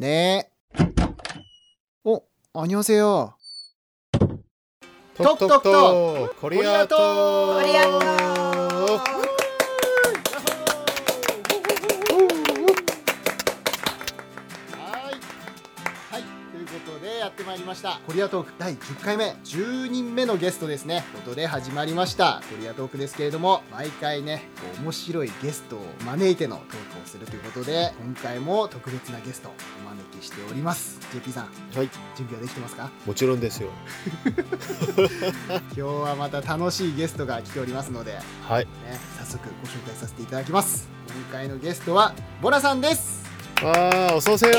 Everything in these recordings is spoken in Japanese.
네. 어, 안녕하세요. 톡톡톡 코리아 톡 코리아は やってまいりました。コリアトーク第10回目。10人目のゲストですね。ことで始まりました。コリアトークですけれども毎回ね面白いゲストを招いてのトークをするということで今回も特別なゲストをお招きしております。JP さんはい。準備はできてますか？もちろんですよ。今日はまた楽しいゲストが来ておりますので、はい、ね、早速ご紹介させていただきます。今回のゲストはボラさんです。ああおそうせよ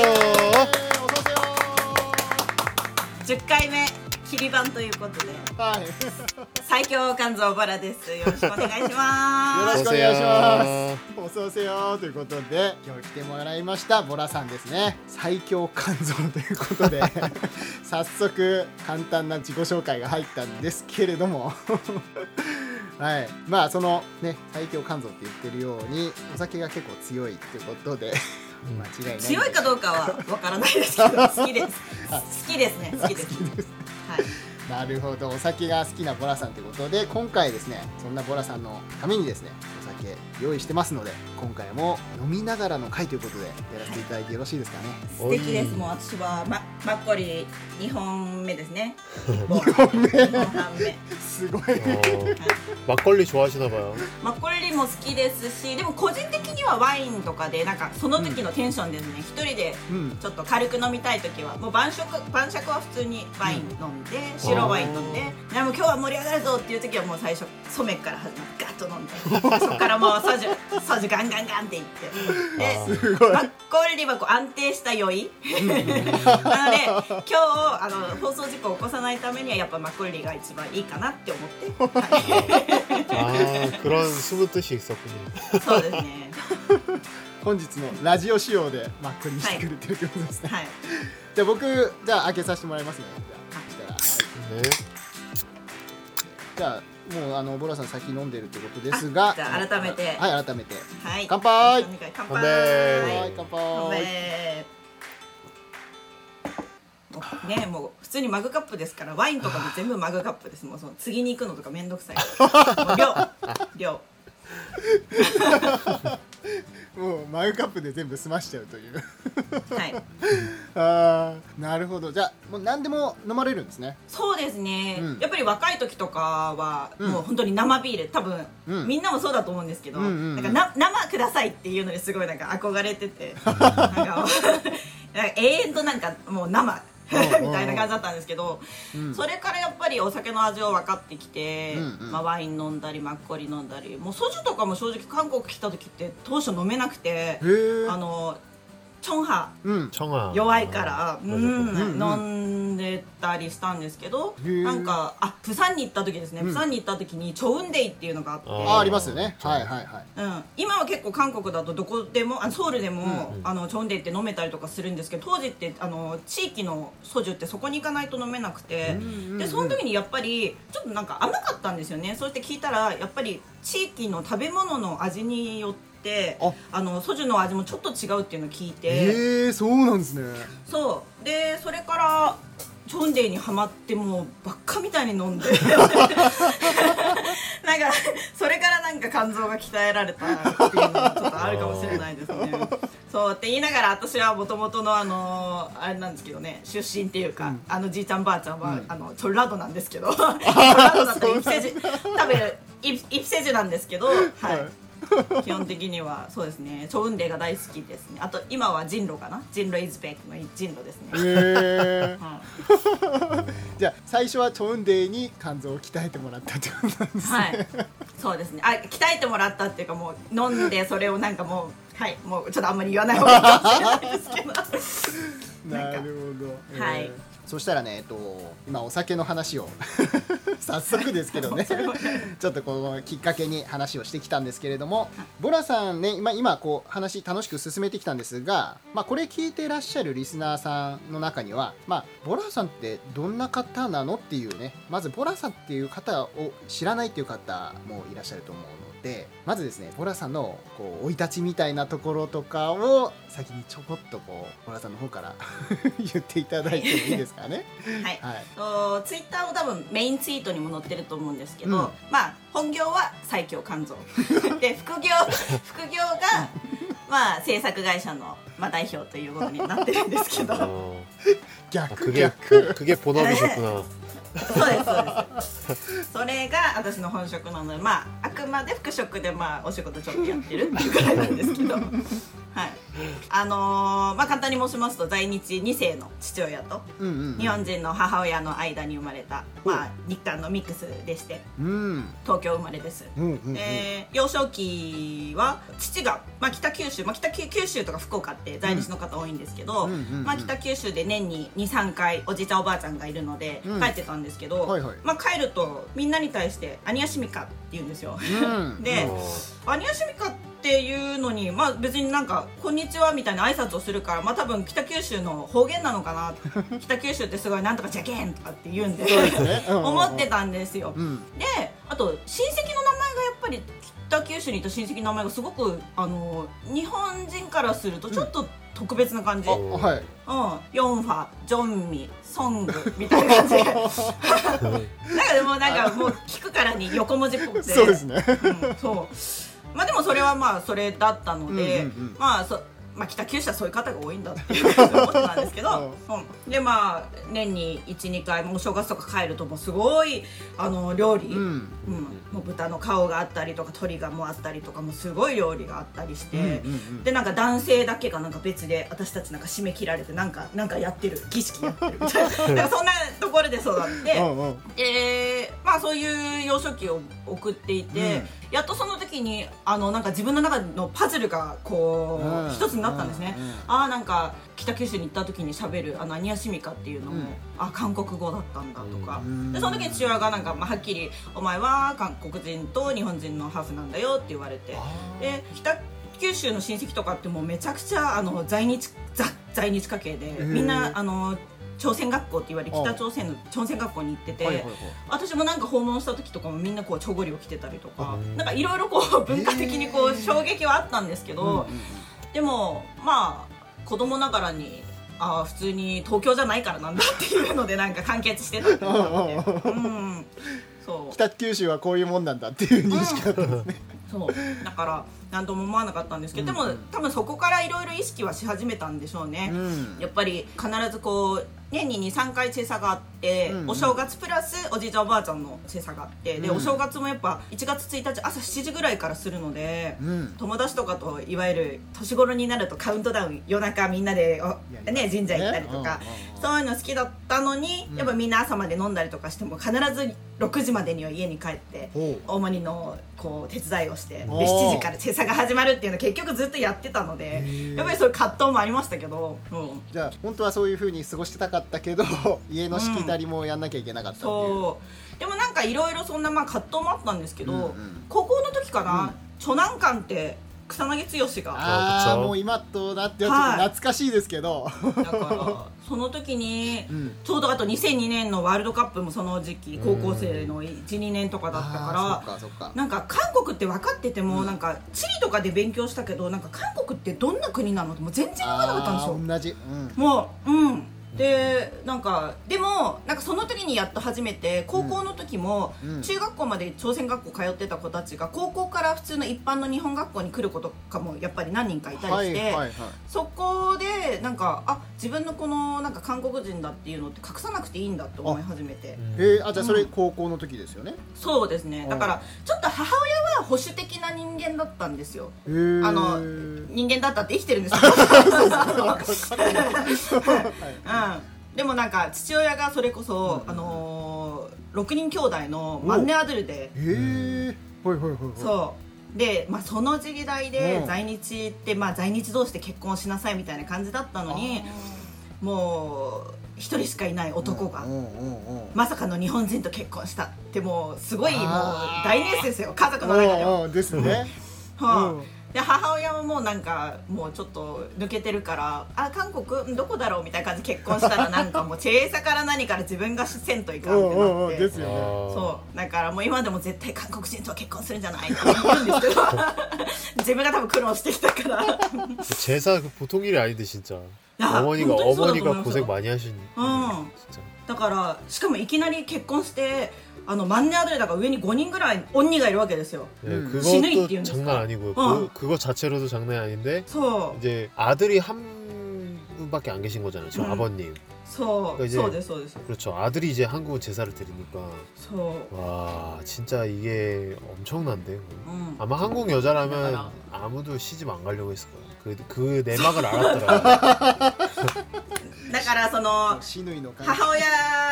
10回目切り板ということで。はい。よ最強肝臓バラです。よろしくお願いしまろすしくお願いします。おそうせよということで今日来てもらいましたボラさんですね。最強肝臓ということで。早速簡単な自己紹介が入ったんですけれども。はい。まあそのね最強肝臓って言ってるようにお酒が結構強いってことで間違いない強いかどうかはわからないですけど好きです。好きですね。好きです。好きです。はい。なるほど。お酒が好きなボラさんということで今回ですねそんなボラさんのためにですねお酒用意してますので今回も飲みながらの回ということでやらせていただいてよろしいですかね素敵ですもう私はまマッコリ2本目ですね2本目本目すごい 어, 막걸리 좋아하시나 봐요 マッコリも好きですしでも個人的にはワインとかでなんかその時のテンションですね一、人でうんちょっと軽く飲みたい時はもう晩酌晩酌は普通にワイン飲んで、白ワイン飲んででもう今日は盛り上がるぞっていう時はもう最初染めから始まってガッと飲んでそこからもう ソジュソジュガンガンガンっていってですごいマッコリはこう安定した酔いなので今日あの放送事故を起こさないためにはやっぱマッコリが一番いいかなって思って、は 아 그런 숨은 뜻이 있었군요 い、そうですね本日のラジオ仕様でマックにしてくれてるってことですね、はいじゃあ僕じゃあ開けさせてもらいますねじゃあそしたら、はい、 네 じゃあ もうあのボラさん先飲んでるってことですが。あじゃあ改めて。はい改めて。はい。乾杯。乾乾杯。乾杯。ねもう普通にマグカップですからワインとかも全部マグカップです。もうその次に行くのとかめんどくさい量。量もうマグカップで全部済ましちゃうという。はい。あーなるほど。じゃあもう何でも飲まれるんですね。そうですね、うん。やっぱり若い時とかはうん。もう本当に生ビール。多分、うん。みんなもそうだと思うんですけど、うんうんうん。なんかな生くださいっていうのにすごいなんか憧れてて。なんか永遠となんかもう生 みたいな感じだったんですけど、うん。それからやっぱりお酒の味を分かってきて、うんうん。まあ、ワイン飲んだりマッコリ飲んだりもうソジュとかも正直韓国来た時って当初飲めなくてあのチョンハ、うん、チョンハ弱いから、うん、飲んでたりしたんですけど、なんかあプサンに行った時ですね、プサンに行った時にチョウンデイっていうのがあってあありますよねはいはいはい、うん、今は結構韓国だとどこでもあソウルでも、あのチョウンデイって飲めたりとかするんですけど当時ってあの地域のソジュってそこに行かないと飲めなくて、でその時にやっぱりちょっとなんか甘かったんですよねそうして聞いたらやっぱり地域の食べ物の味によってあ。あのソジュの味もちょっと違うっていうのを聞いて。へえそうなんですね。そう。でそれからチョンデイにはまってもうばっかみたいに飲んで。なんかそれからなんか肝臓が鍛えられたっていうのがちょっとあるかもしれないですね。そう。って言いながら私はもともとのあのあれなんですけどね出身っていうか、あのじいちゃんばあちゃんは、うん。あのチョルラドなんですけど。チョルラドだったらイプセジュ多分イプイプセジュなんですけど はい 基本的にはそうですね。チョウンデイが大好きですね。あと今は人狼かな？人狼イズベックの人狼ですね、へえはじゃあ最初はチョウンデイに肝臓を鍛えてもらったってことなんですね、はい、そうですね。あ鍛えてもらったっていうかもう飲んでそれをなんかもうはい。もうちょっとあんまり言わない方がいいかもしれないですけど。なるほど、はい。えーそしたらね、えっと、今お酒の話を 早速ですけどね ちょっとこのきっかけに話をしてきたんですけれどもボラさんね今今こう話楽しく進めてきたんですが、まあ、これ聞いていらっしゃるリスナーさんの中には、まあ、ボラさんってどんな方なのっていうねまずボラさんっていう方を知らないっていう方もいらっしゃると思うのでまずですねボラさんのこう生い立ちみたいなところとかを先にちょこっとこうボラさんの方から 言っていただいてもいいですかね？はい、はい、とツイッターの多分メインツイートにも載ってると思うんですけど、うん、まあ本業は最強肝臓。で副業副業がまあ制作会社の、まあ、代表ということになってるんですけど。逆逆。クゲポナビ職な。そうですそうです。それが私の本職なのでまああくまで副職でまあお仕事ちょっとやってるっていうぐらいなんですけどはい。あのーまあ簡単に申しますと在日2世の父親と。日本人の母親の間に生まれた、まあ、日韓のミックスでしてうん東京生まれです、うんうんうん。えー幼少期は父が、まあ、北九州、まあ、北九九州とか福岡って在日の方多いんですけど、うんうんうんうん。まあ、北九州で年に23回おじいちゃんおばあちゃんがいるので、うん。帰ってたんですけど、はいはい。まあ、帰るとみんなに対して「アニヤシミカ」って言うんですよ。うん。で、 어, アニヤシミカっていうのに、まあ、別になんか「こんにちは」みたいな挨拶をするから、まあ、多分北九州の方言なのかな。北九州ってすごい「なんとかじゃけん」とかって言うんでねうんうんうん。思ってたんですよ。うん。であと親戚の名前がやっぱり北九州にいた親戚の名前がすごくあの日本人からするとちょっと特別な感じ、あうん。はい。ヨンファジョンミソングみたいな感じ。でなんかでもなんかもう聞くからに横文字っぽくて。そうですね。うんそう。まあでもそれはまあそれだったので、うんうんうん。まあそまあ、北九州はそういう方が多いんだっていう感じで思ってたんですけど、うん。でまあ年に12回もうお正月とか帰るともうすごいあの料理、うん。うん。もう豚の顔があったりとか鶏がもうあったりとかもうすごい料理があったりして、うんうんうん。でなんか男性だけがなんか別で私たちなんか締め切られてなんかなんかやってる儀式やってるみたいな。そんなところで育って。でまあそういう幼少期を送っていて、やっとその時にあのなんか自分の中のパズルがこう、うん。一つになったんですね、うん。うん。ああなんか北九州に行った時にしゃべるあのアニヤシミカっていうのも、うん。あ韓国語だったんだとか、うん。でその時に父親がなんか、まあ、はっきり「お前は韓国人と日本人のハーフなんだよ」って言われて。で北九州の親戚とかってもうめちゃくちゃあの在日ザ在日家系で、ーみんなあの朝鮮学校って言われる北朝鮮の朝鮮学校に行ってて、はいはいはい。私もなんか訪問した時とかもみんなこうチョゴリを着てたりとかうんなんかいろいろこう文化的にこう衝撃はあったんですけど、うんうんでもまあ子供ながらにああ普通に東京じゃないからなんだっていうのでなんか完結してたっていうの うんそう。北九州はこういうもんなんだっていう認識だったんですね。そう。だから何とも思わなかったんですけど、うんうん。でも多分そこからいろいろ意識はし始めたんでしょうね、うん。やっぱり必ずこう年に23回チェサがあって、、うんうん、お正月プラスおじいちゃんおばあちゃんの精査があってで、うん、お正月もやっぱ1月1日朝7時ぐらいからするので、うん、友達とかといわゆる年頃になるとカウントダウン夜中みんなでお、ね、神社行ったりとか、そういうの好きだったのに、やっぱみんな朝まで飲んだりとかしても必ず6時までには家に帰って大盛りのこう手伝いをしてで7時から制作が始まるっていうの結局ずっとやってたのでやっぱりそういう葛藤もありましたけど、うん、じゃあ本当はそういうふうに過ごしてたかったけど 家の仕切り二人もやんなきゃいけなかったっていう。でもなんかいろいろそんなまあ葛藤もあったんですけど、うんうん、高校の時かな、うん、館って草薙剛が。ああもう今となってはちょっと懐かしいですけど、はい、だからその時に、うん、ちょうどあと2002年のワールドカップもその時期高校生の12年とかだったからなんか韓国って分かってても、うん、なんか地理とかで勉強したけどなんか韓国ってどんな国なのってもう全然分からなかったんですよ。同じ、うん、もううん。でなんかでもなんかその時にやっと初めて高校の時も、うん中学校まで朝鮮学校通ってた子たちが高校から普通の一般の日本学校に来る子とかもやっぱり何人かいたりして、はいはいはい。そこでなんかあ自分のこのなんか韓国人だっていうのって隠さなくていいんだって思い始めて。えー、あじゃあそれ高校の時ですよね、そうですね。うん。だからちょっと母親は保守的な人間だったんですよ。あの人間だったって生きてるんですけど。うん、でもなんか父親がそれこそ、あのー、6人兄弟のマンネアドゥルで。へえほいほいほいそう。で、まあ、その時代でうん。在日って、まあ、在日同士で結婚しなさいみたいな感じだったのにもう一人しかいない男が、うんうんうんうん。まさかの日本人と結婚したってもうすごいもう大ニュースですよ。家族の中では。うんうんですね。はあうんで母親はもうなんかもうちょっと抜けてるからあ韓国んどこだろうみたいな感じで結婚したらなんかもう小さから何から自分がせんといかんってうんうんうなってんですよねそうだからもう今でも絶対韓国人とは結婚するんじゃないって言うんですけど自分が多分苦労してきたから 제사 그 보통 일이 아닌데 진짜. 야, 어머니가 완전 쏟아서 어머니가 보면서. 고생 많이 하시니. 응. 진짜. だからしかもいきなり結婚して あのマンネアドレだから上に5人ぐらい언니가いるわけですよ 네, 음. 신의 그것도 띠우는 장난 아니고요. 어. 그, 그거 자체로도 장난이 아닌데 そう 이제 아들이 한 분밖에 안 계신 거잖아요. 저 음. 아버님. そう 그러니까 이제- そうですそうです 그렇죠. 아들이 이제 한국은 제사를 드리니까 そう 와 진짜 이게 엄청난데. うん、 아마 한국 여자라면 맞아요. 아무도 시집 안 가려고 했을 거예요. 食う出間から洗ったら。だからその母親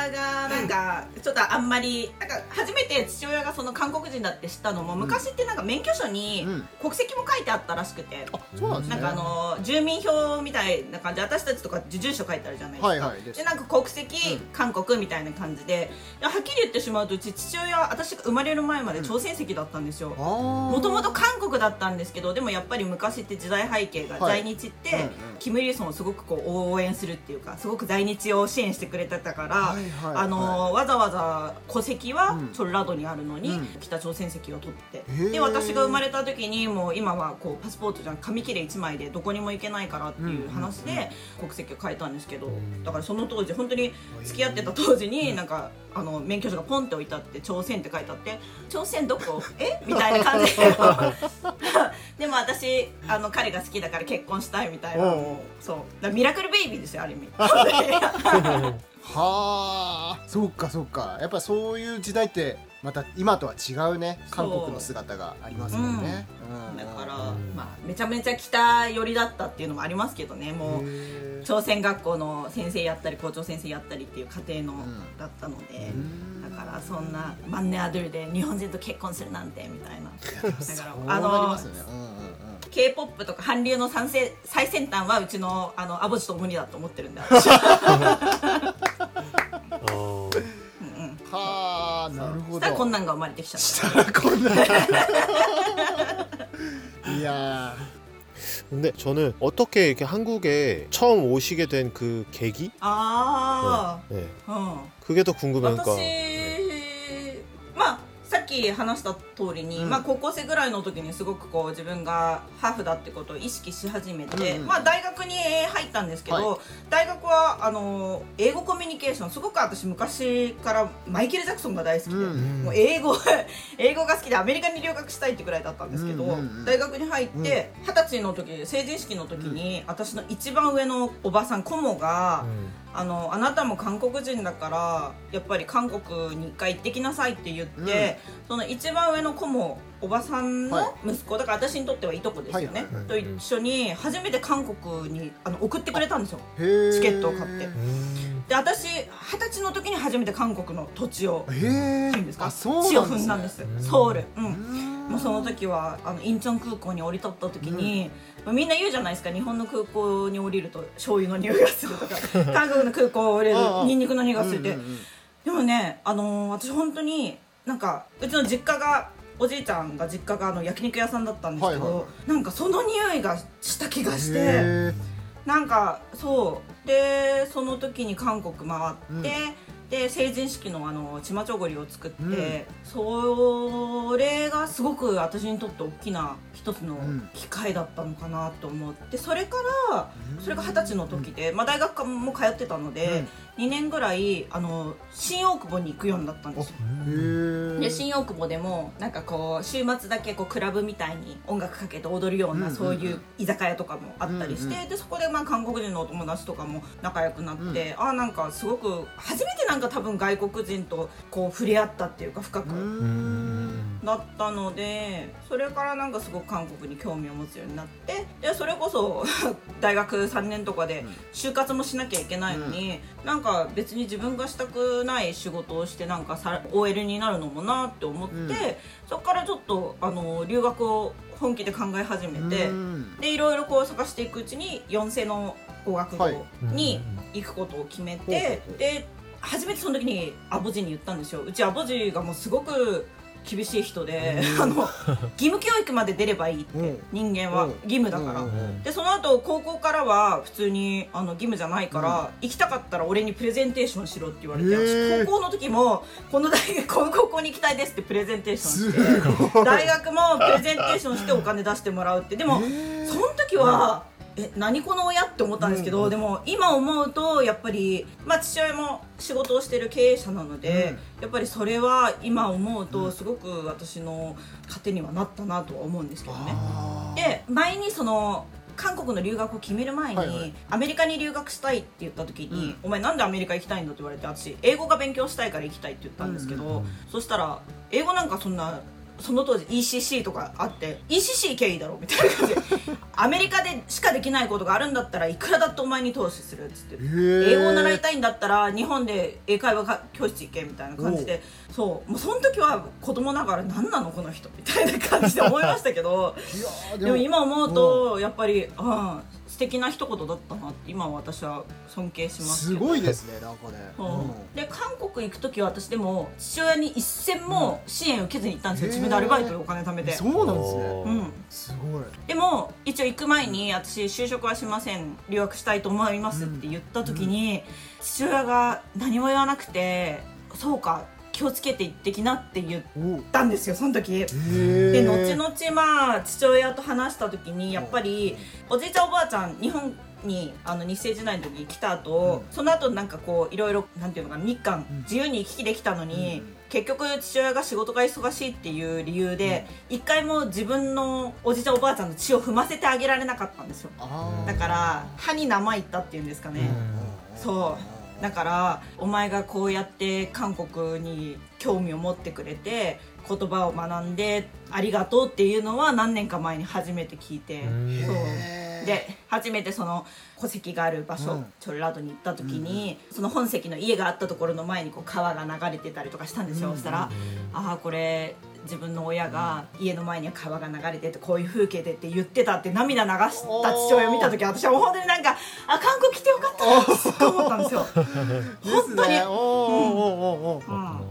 がなんかちょっとあんまりなんか初めて父親がその韓国人だって知ったのも昔ってなんか免許証に国籍も書いてあったらしくて、うんね、なんかあの住民票みたいな感じ。私たちとか住所書いてあるじゃないですか、はい、でなんか国籍、韓国みたいな感じで。はっきり言ってしまうとうち父親私が生まれる前まで朝鮮籍だったんですよ。もともと韓国だったんですけどでもやっぱり昔って時代背景がはい。在日って、うんうん。キム・イルソンをすごくこう応援するっていうかすごく在日を支援してくれてたから、はいはいあのわざわざ戸籍はうん。チョルラドにあるのに、うん。北朝鮮籍を取って。で私が生まれた時にもう今はこうパスポートじゃん紙切れ1枚でどこにも行けないからっていう話で国籍を変えたんですけど、ん。だからその当時本当に付き合ってた当時になんかあの免許証がポンって置いてあって朝鮮って書いてあって朝鮮どこ？え？みたいな感じ。で でも私あの彼が好きだから結婚したいみたいな。そう。だからミラクルベイビーですよある意味。はあ。そうかそうか。やっぱそういう時代ってまた今とは違うね韓国の姿がありますもんね、うん。だから、うんまあ、めちゃめちゃ北寄りだったっていうのもありますけどねもう朝鮮学校の先生やったり校長先生やったりっていう家庭の、ん。だったので、ん。だからそんなマンネアドゥルで日本人と結婚するなんてみたいな。だからあのなりますよね。うんうんうん。K p o p とか韓流の最先最先端はうちのあのアボジと無理だと思ってるんで私 어, うん。うんはあなるほどそしたらこんなんが生まれてきちゃったこんないや 근데 저는 어떻게 이렇게 한국에 처음 오시게 된 그 계기? あ 네. あ、うん 그게 더 궁금하니까. 私、 네. まあ さっき話した通りに、うん。まあ、高校生ぐらいの時にすごくこう自分がハーフだってことを意識し始めて、うんうんまあ、大学に入ったんですけど、は大学はあの英語コミュニケーションすごく私昔からマイケル・ジャクソンが大好きで、うんもう英語 英語が好きでアメリカに留学したいってくらいだったんですけど、うんうんうん。大学に入って二十、歳の時成人式の時に、私の一番上のおばさんコモが。 음. あのあなたも韓国人だからやっぱり韓国に一回行ってきなさいって言って、その一番上の子もおばさんの息子、だから私にとってはいとこですよね、はいはい。と一緒に初めて韓国にあの送ってくれたんですよ。チケットを買って。 음. で私二十歳の時に初めて韓国の土地をへえいいんですか？あそう地をなんですね。踏んだんです。うんソウル。うんうんもうその時はあのインチョン空港に降り立った時に、まあみんな言うじゃないですか。日本の空港に降りると醤油の匂いがするとか 韓国の空港を降りるニンニクの匂いがするって、うんうんうん。でもねあのー私本当になんかうちの実家がおじいちゃんが実家があの焼肉屋さんだったんですけど、はいはい。はなんかその匂いがした気がしてへなんかそう。でその時に韓国回って、で成人式のあのチマチョゴリを作って、うん。それがすごく私にとって大きな一つのうん。機会だったのかなと思ってそれからそれが二十歳の時で、まあ、大学も通ってたので、2年ぐらいあの新大久保に行くようになったんですよ。で新大久保でもなんかこう週末だけこうクラブみたいに音楽かけて踊るような、うんうんうん。そういう居酒屋とかもあったりして、うんでそこでまあ韓国人のお友達とかも仲良くなって、ああなんかすごく初めてなんか多分外国人とこう触れ合ったっていうか深く。う 음. んだったのでそれからなんかすごく韓国に興味を持つようになってでそれこそ 大学3年とかで就活もしなきゃいけないのに、なんか別に自分がしたくない仕事をしてなんかさ OL になるのもなって思って、うん。そこからちょっとあの留学を本気で考え始めて、うん。でいろいろこう探していくうちに四世の語学はい。校に行くことを決めて、ほうほうほう。で初めてその時にアボジに言ったんですよ。うちアボジがもうすごく厳しい人であの義務教育まで出ればいいって、うん。人間はうん。義務だから、でその後高校からは普通にあの義務じゃないから、行きたかったら俺にプレゼンテーションしろって言われて私高校の時もこの大学この高校に行きたいですってプレゼンテーションすして大学もプレゼンテーションしてお金出してもらうって。でもその時は、え何この親って思ったんですけど、うんでも今思うとやっぱり、まあ、父親も仕事をしてる経営者なので、やっぱりそれは今思うとすごく私の糧にはなったなとは思うんですけどね。で前にその韓国の留学を決める前に、はいはい。アメリカに留学したいって言った時に、うん。お前なんでアメリカ行きたいんだって言われて私英語が勉強したいから行きたいって言ったんですけど、うんうん。そしたら英語なんかそんなその当時 ECC とかあって ECC 行けばいいだろみたいな感じで アメリカでしかできないことがあるんだったらいくらだってお前に投資するっつって英語を習いたいんだったら日本で英会話か教室行けみたいな感じでそうもうその時は子供ながら何なのこの人みたいな感じで思いましたけどいやーでも今思うとやっぱり、うん、素敵な一言だったなって今は私は尊敬しますすごいですねなんかね。そうで韓国行く時は私でも父親に一銭も支援受けずに行ったんですよ、自分でアルバイトでお金貯めて。そうなんですね。うん。すごい。でも一応行く前に私就職はしません。留学したいと思いますって言った時に、父親が何も言わなくてそうか気をつけて行ってきなって言ったんですよその時。へでー後々まあ父親と話した時にやっぱりおじいちゃんおばあちゃん日本にあの日生時代の時に来た後、その後なんかこういろいろなんていうのかな日韓うん。自由に行き来できたのに、うん。結局父親が仕事が忙しいっていう理由で一、回も自分のおじいちゃんおばあちゃんの血を踏ませてあげられなかったんですよ。だから歯に生いったっていうんですかね、そうだからお前がこうやって韓国に興味を持ってくれて言葉を学んでありがとうっていうのは何年か前に初めて聞いてうん。そう。で初めてその戸籍がある場所、うん。チョルラドに行った時に、その本籍の家があったところの前にこう川が流れてたりとかしたんですよ、うんそしたら、ああこれ自分の親が家の前には川が流れててこういう風景でって言ってたって涙流した父親を見た時私はもう本当になんかあ韓国来てよかったなって思ったんですよ、本当に。ね。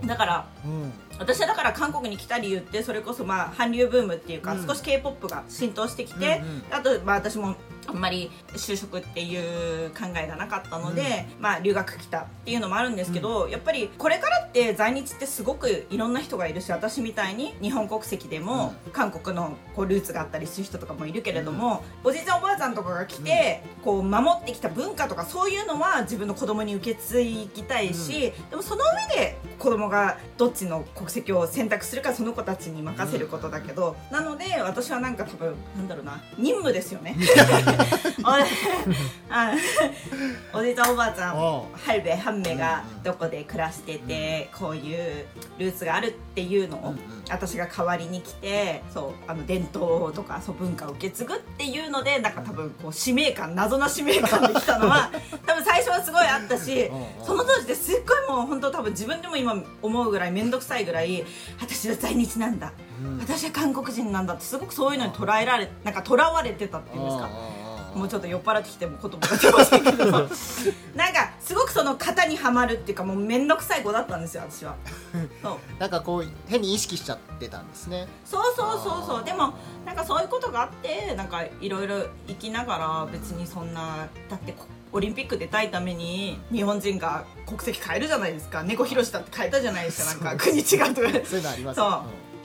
だからうん私はだから韓国に来た理由ってそれこそまあ韓流ブームっていうか、うん。少し k p o p が浸透してきて、あとまあ私もあんまり就職っていう考えがなかったので、まあ留学来たっていうのもあるんですけど、やっぱりこれからって在日ってすごくいろんな人がいるし私みたいに日本国籍でも韓国のこうルーツがあったりする人とかもいるけれども、おじいちゃんおばあちゃんとかが来て、こう守ってきた文化とかそういうのは自分の子供に受け継ぎたいし、でもその上で子供がどっちの国籍を選択するかその子たちに任せることだけど、なので私はなんか多分なんだろうな任務ですよね。おじいちゃんおばあちゃんハルベハンメがどこで暮らしてて、こういうルーツがあるっていうのを、私が代わりに来てそうあの伝統とかそう文化を受け継ぐっていうのでなんか多分こう使命感謎な使命感で来たのは 多分最初はすごいあったしその当時ですっごいもう本当多分自分でも今思うぐらい面倒くさいぐらい私は在日なんだ、うん。私は韓国人なんだってすごくそういうのに捉えられなんか囚われてたっていうんですか。もうちょっと酔っ払ってきても言葉が出ませんけど。なんかすごくその型にはまるっていうかもう面倒くさい子だったんですよ私は。そう。なんかこう変に意識しちゃってたんですね。そうそうそうそう。でもなんかそういうことがあってなんかいろいろ生きながら別にそんなだってこオリンピック出たいために日本人が国籍変えるじゃないですか。猫ひろしだって変えたじゃないですか。なんか 国違うとか。そういうのあります。そう。よ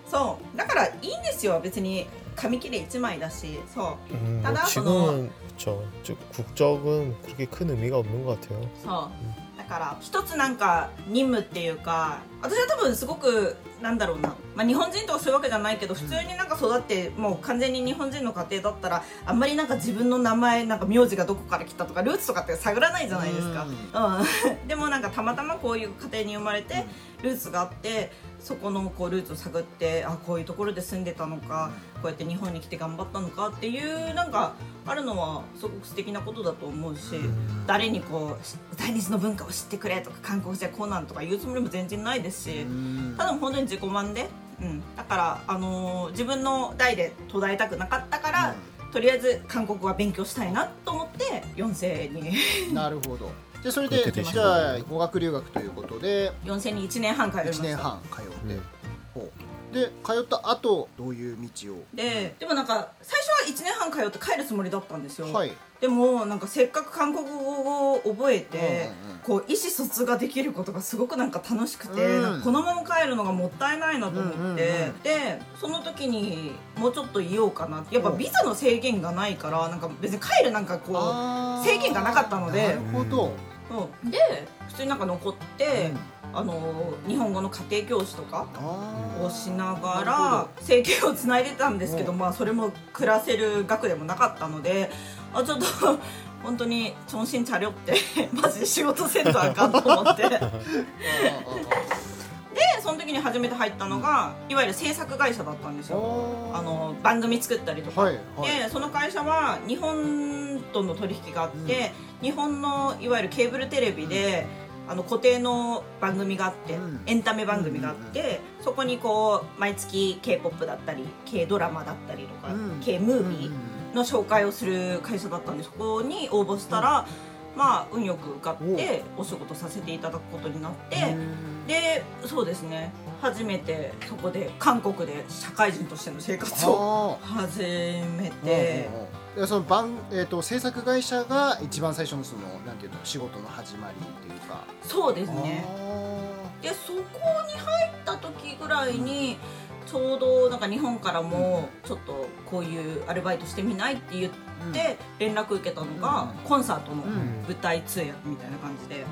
そう。だからいいんですよ。別に紙切れ1枚だしそう 음, 뭐 따라서 지금은 그쵸. 즉 국적은 그렇게 큰 의미가 없는 것 같아요. そうだから一つなんか任務っていうか私は多分すごくなんだろうな、まあ、日本人とかそういうわけじゃないけど普通になんか育ってもう完全に日本人の家庭だったらあんまりなんか自分の名前なんか名字がどこから来たとかルーツとかって探らないじゃないですか、うん、でもなんかたまたまこういう家庭に生まれてルーツがあって そこのこうルーツを探ってあこういうところで住んでたのかこうやって日本に来て頑張ったのかっていうなんかあるのはすごく素敵なことだと思うし、誰にこう在日の文化を知ってくれとか韓国じゃこうなんとか言うつもりも全然ないですし、うん。ただ本当に自己満で、うん、だから、あのー自分の代で途絶えたくなかったから、とりあえず韓国は勉強したいなと思って4世に。なるほどでそれでじゃあ語学留学ということで。4世に1年半通いまし1た年半通って、うん。ほう。で通った後どういう道を？ででもなんか最初は1年半通って帰るつもりだったんですよ、はい。でもなんかせっかく韓国語を覚えて、うんうんうん。こう意思疎通ができることがすごくなんか楽しくて、うん。このまま帰るのがもったいないなと思って、うんうんうんでその時にもうちょっといようかなって。やっぱビザの制限がないからなんか別に帰るなんかこう制限がなかったので。なるほど、そうで普通になんか残って、あの日本語の家庭教師とかをしながら生計をつないでたんですけど、うん。まあそれも暮らせる額でもなかったのであちょっと 本当に調子にチャリョって マジで仕事せんとあかんと思って その時に初めて入ったのがいわゆる制作会社だったんですよ。ー。あの番組作ったりとか、はいはい。でその会社は日本との取引があって、日本のいわゆるケーブルテレビで、あの固定の番組があって、うん。エンタメ番組があって、そこにこう毎月 k p o p だったり K ドラマだったりとか、うん。K ムービーの紹介をする会社だったんでそこに応募したら、まあ運よく受かってお仕事させていただくことになって、うん。でそうですね。初めてそこで韓国で社会人としての生活をあ始めーて。その番、えー、と制作会社が一番最初のそのなんていうの仕事の始まりっていうか。そうですね。あでそこに入った時ぐらいにちょうどなんか日本からもちょっとこういうアルバイトしてみないって言って連絡受けたのがうん。コンサートの舞台通訳みたいな感じで。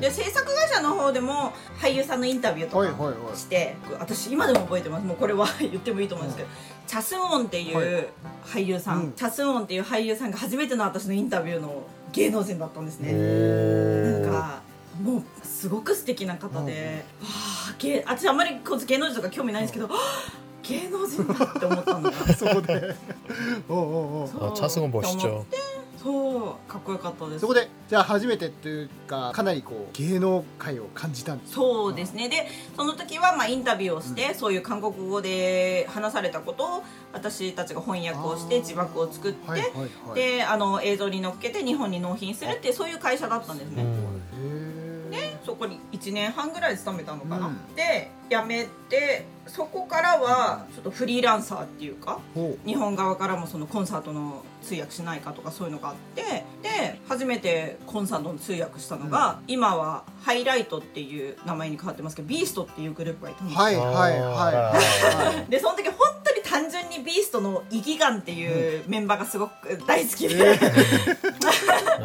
で制作会社の方でも俳優さんのインタビューとかして私今でも覚えてます。もうこれは 言ってもいいと思うんですけど、チャスンオンっていう俳優さん、うん。チャスンオンっていう俳優さんが初めての私のインタビューの芸能人だったんですね、おなんかもうすごく素敵な方で、わあ芸私あんまりこう芸能人とか興味ないんですけど、はあ芸能人だって思ったのがそこでおうおうおうそうあチャスゴン멋있죠 って思ってそうかっこよかったですそこでじゃあ初めてというかかなりこう芸能界を感じたんですそうですねでその時はまあインタビューをして、そういう韓国語で話されたことを私たちが翻訳をしてあー字幕を作って、はいはいはいであの映像に乗っけて日本に納品するっていうそういう会社だったんですね、へ でそこに1年半ぐらい勤めたのかな、うん。で辞めてそこからはちょっとフリーランサーっていうか日本側からもそのコンサートの通訳しないかとかそういうのがあってで初めてコンサートの通訳したのが、今はハイライトっていう名前に変わってますけどビーストっていうグループがいたんですよ。はいはいはい。はい でその時本当に単純にビーストのイギガンっていうメンバーがすごく大好きで、え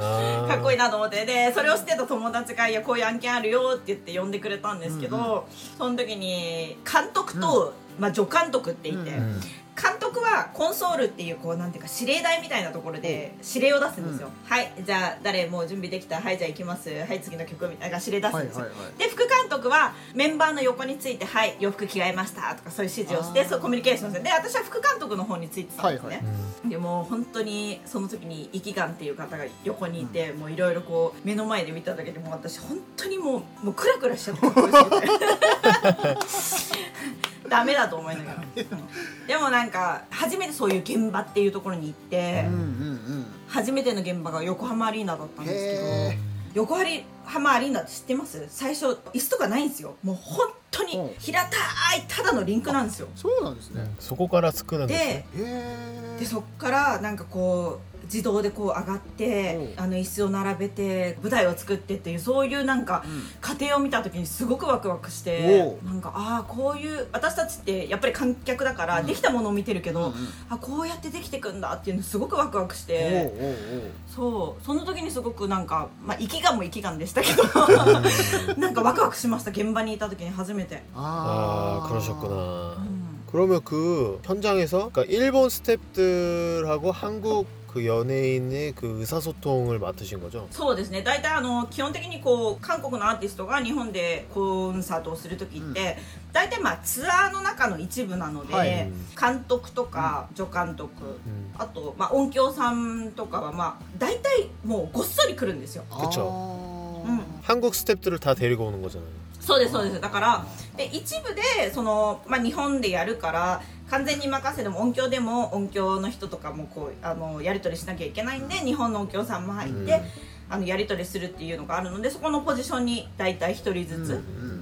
かっこいいいなと思って。でそれを知ってた友達が「いやこういう案件あるよ」って言って呼んでくれたんですけど、うん。その時に監督と、まあ、助監督って言って、うん。監督はコンソールっていうこうなんていうか指令台みたいなところで指令を出すんですよ、はいじゃあ誰もう準備できたはいじゃあ行きます。はい次の曲みたいな指令出すんですよ、はいはいはいで副監督はメンバーの横について「はい洋服着替えました」とかそういう指示をしてそうコミュニケーションしてで私は副監督の方についてたんですね、はい。はでもう本当にその時にイキガンっていう方が横にいて、もういろいろこう目の前で見ただけでもう私本当にもうもうクラクラしちゃって ダメだと思いながら、うん。でもなんか初めてそういう現場っていうところに行って、うんうん初めての現場が横浜アリーナだったんうんですけどへ横浜アリーナって知ってます？最初椅子とかないんですよ。もう本当にうん。平たいただのリンクなんですよ。そうなんですね。そこから作るんですでねでそっからなんかこう自動でこう上がってうんあの椅子を並べて舞台を作ってっていうそういうなんか過程を見た時にすごくワクワクしておうなんかああこういう私たちってやっぱり観客だからできたものを見てるけど、うんうんあこうやってできてくんだっていうのすごくワクワクしおうておうおうそうその時にすごくなんかまあ息がも息がんでしたけどなんかワクワクしました現場にいた時に初めて。 아 あ 그러셨구나 うん 그러면 그 현장에서 그러니까 일본 스태프들하고 한국 그 연예인의 그 의사소통을 맡으신 거죠? そうですね大体あの基本的にこう韓国のアーティストが日本でコンサートをする時って、大体まあツアーの中の一部なので、はい監督とか助監督、 음. あと、まあ、音響さんとかはまあ大体もうごっそり来るんですよ。あ 그쵸 ーうん 한국 스태프들을 다 데리고 오는 거잖아요. そうですそうです。だからで一部でその、まあ、日本でやるから完全に任せても音響でも音響の人とかもこうあのやり取りしなきゃいけないんで日本の音響さんも入って、うん。あのやり取りするっていうのがあるのでそこのポジションに大体一人ずつ、うんうんうん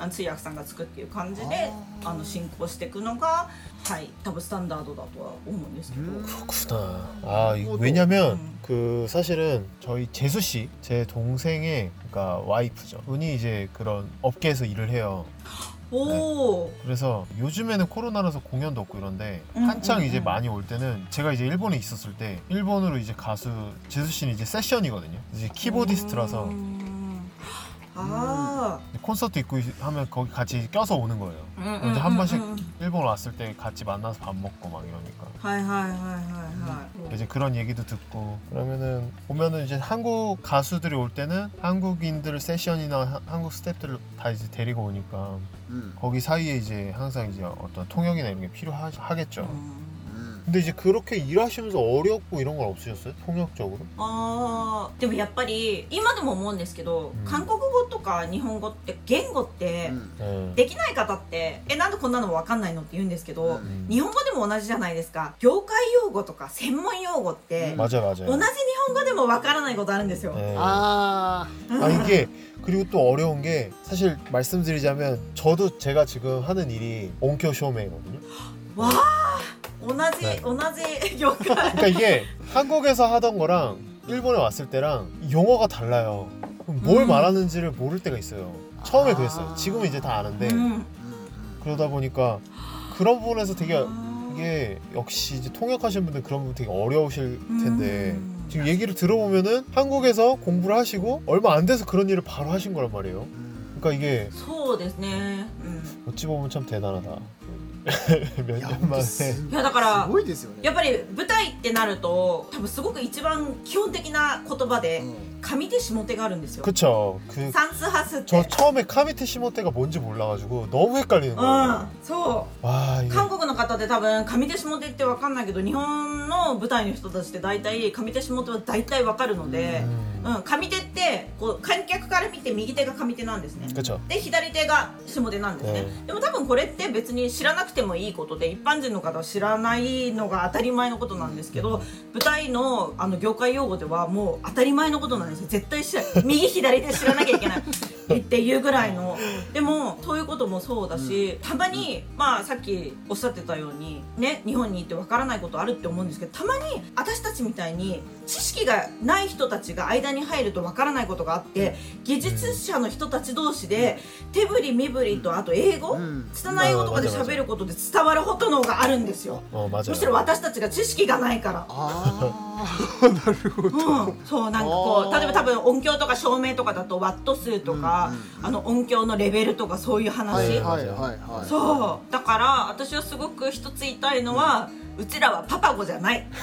あの通訳さんがつくっていう感じであーあの進行していくのがはい多分スタンダードだとは思うんですけど、うん 그렇구나. 아 이- 그것도- 왜냐면 음. 그 사실은 저희 재수 씨, 제 동생의 그러니까 와이프죠. 분이 이제 그런 업계에서 일을 해요. おお、 그래서 요즘에는 코로나라서 공연도 없고 이런데 음, 한창 음, 이제 음. 많이 올 때는 제가 이제 일본에 있었을 때 일본으로 이제 가수 재수 씨는 이제 세션이거든요. 이제 키보디스트라서 음. 음. 아. 콘서트 있고 하면 거기 같이 껴서 오는 거예요. 응, 응, 근데 한 번씩 응. 일본 왔을 때 같이 만나서 밥 먹고 막 이러니까. 하이 하이 하이 하이 하이. 이제 그런 얘기도 듣고 그러면은 보면은 이제 한국 가수들이 올 때는 한국인들 세션이나 하- 한국 스태프들을 다 이제 데리고 오니까 음. 거기 사이에 이제 항상 이제 어떤 통역이나 이런 게 필요하겠죠. 음. 근데 이제 그렇게 일하시면서 어렵고 이런 건 없으셨어요? 통역적으로? あーでもやっぱり今でも思うんですけど、うん韓国語とか日本語って言語って、 음. 네. できない方って「えなんでこんなの分かんないの?」って言うんですけど、 음. 日本語でも同じじゃないですか業界用語とか専門用語って、うん 맞아요, 同じ日 맞아요. 本語でも分からないことあるんですよ、 네. 아, 아 이게 그리고 또 어려운 게 사실 말씀드리자면 저도 제가 지금 하는 일이 온쿄 쇼메이거든요. わあ 同じ、ね同じ業界 그러니까 이게 한국에서 하던 거랑 일본에 왔을 때랑 용어가 달라요. 그럼 뭘 음. 말하는지를 모를 때가 있어요. 처음에 아. 그랬어요. 지금은 이제 다 아는데 うん 음, 그러다 보니까 그런 부분에서 되게 あー 이게 역시 이제 통역하시는 분들 그런 부분 되게 어려우실 텐데 음. 지금 얘기를 들어보면은 한국에서 공부를 하시고 얼마 안 돼서 그런 일을 바로 하신 거란 말이에요. 음. 그러니까 이게 そうですね、うん、 어찌 보면 참 대단하다. いや 本当すいやだからすごいですよね。やっぱり舞台ってなると多分すごく一番基本的な言葉で、うん。 上手下手があるんですよ 그쵸. 그 サンスハスって 저 처음에 카미테 시모테가 뭔지 몰라가지고 너무 헷갈리는 う 거예요. んそう 와 이게 韓国の方って多分上手下手って分かんないけど日本の舞台の人たちって大体上手下手は大体分かるので、 음, うん、上手ってこう観客から見て右手が上手なんですね 그쵸. で左手が下手なんですね、うでも多分これって別に知らなくてもいいことで一般人の方は知らないのが当たり前のことなんですけど舞台のあの業界用語ではもう当たり前のことなんです す。ですよ。絶対知ら右左で知らなきゃいけない。っていうぐらいの。でもそういうこともそうだし、うん、たまに、うん、まあさっきおっしゃってたようにね日本に行ってわからないことあるって思うんですけどたまに私たちみたいに知識がない人たちが間に入るとわからないことがあって技術者の人たち同士で手振り身振りとあと英語、うん、拙い語とかで喋ることで伝わることの方があるんですよ。むしろ私たちが知識がないから。あなるほど、うん、そうなんかこう例えば多分音響とか照明とかだとワット数とか、うんうんあの音響のレベルとかそういうは話、いはいはいはいそうだから私はすごく一つ言いたいのは、うちらはパパ語じゃない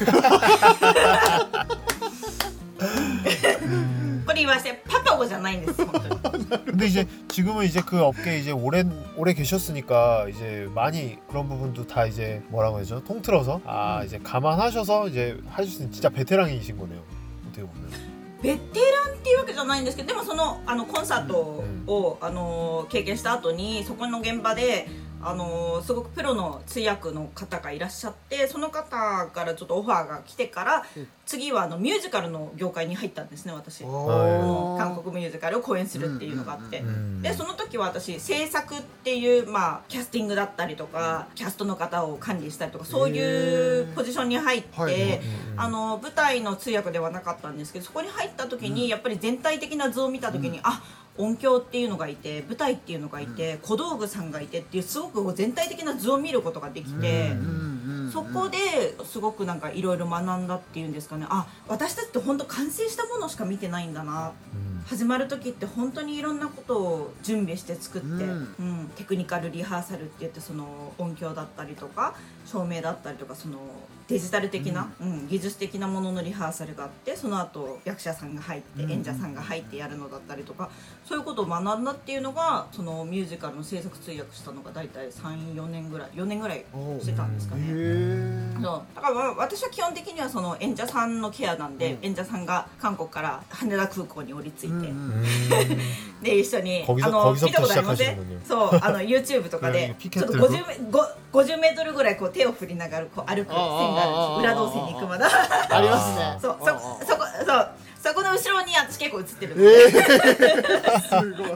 これ言わせてパパ語じゃないんです本当に 근데 이제 지금은 이제 그 업계에 이제 오래 오래 계셨으니까 이제 많이 그런 부분도 다 이제 뭐라고 해야죠 통틀어서 아 이제 감안하셔서 이제 하실 수 있는 진짜 베테랑이신 거네요 어떻게 보면 ベテランっていうわけじゃないんですけどでもそのあのコンサートを、あの経験した後にそこの現場であのすごくプロの通訳の方がいらっしゃってその方からちょっとオファーが来てからうん。次はあのミュージカルの業界に入ったんですね私。韓国ミュージカルを公演するっていうのがあって、うん。うんうんでその時は私制作っていう、まあ、キャスティングだったりとかキャストの方を管理したりとかそういうポジションに入って、はいはいあの舞台の通訳ではなかったんですけどそこに入った時に、やっぱり全体的な図を見た時に、あ音響っていうのがいて舞台っていうのがいて、小道具さんがいてっていうすごく全体的な図を見ることができて。うんうんうんそこですごくなんかいろいろ学んだっていうんですかね。あ私たちって本当完成したものしか見てないんだな。 음. 始まる時って本当にいろんなことを準備して作って、ううん。んテクニカルリハーサルって言ってその音響だったりとか照明だったりとかそのデジタル的な、うん。技術的なもののリハーサルがあってその後役者さんが入ってうん演者さんが入ってやるのだったりとかそういうことを学んだっていうのがそのミュージカルの制作通訳したのが大体34年ぐらい4年ぐらいしてたんですかね。そう。だから私は基本的にはその演者さんのケアなんで、うん、演者さんが韓国から羽田空港に降りついて、うん、で一緒にあの見たことありません、そうあの YouTube とかでちょっと 50, 50メートルぐらいこう手を振りながらこう歩く線がある裏動線に行くまで。ありますね。そうそそこそう。そこの後ろに私結構映ってるので、えー、すごい。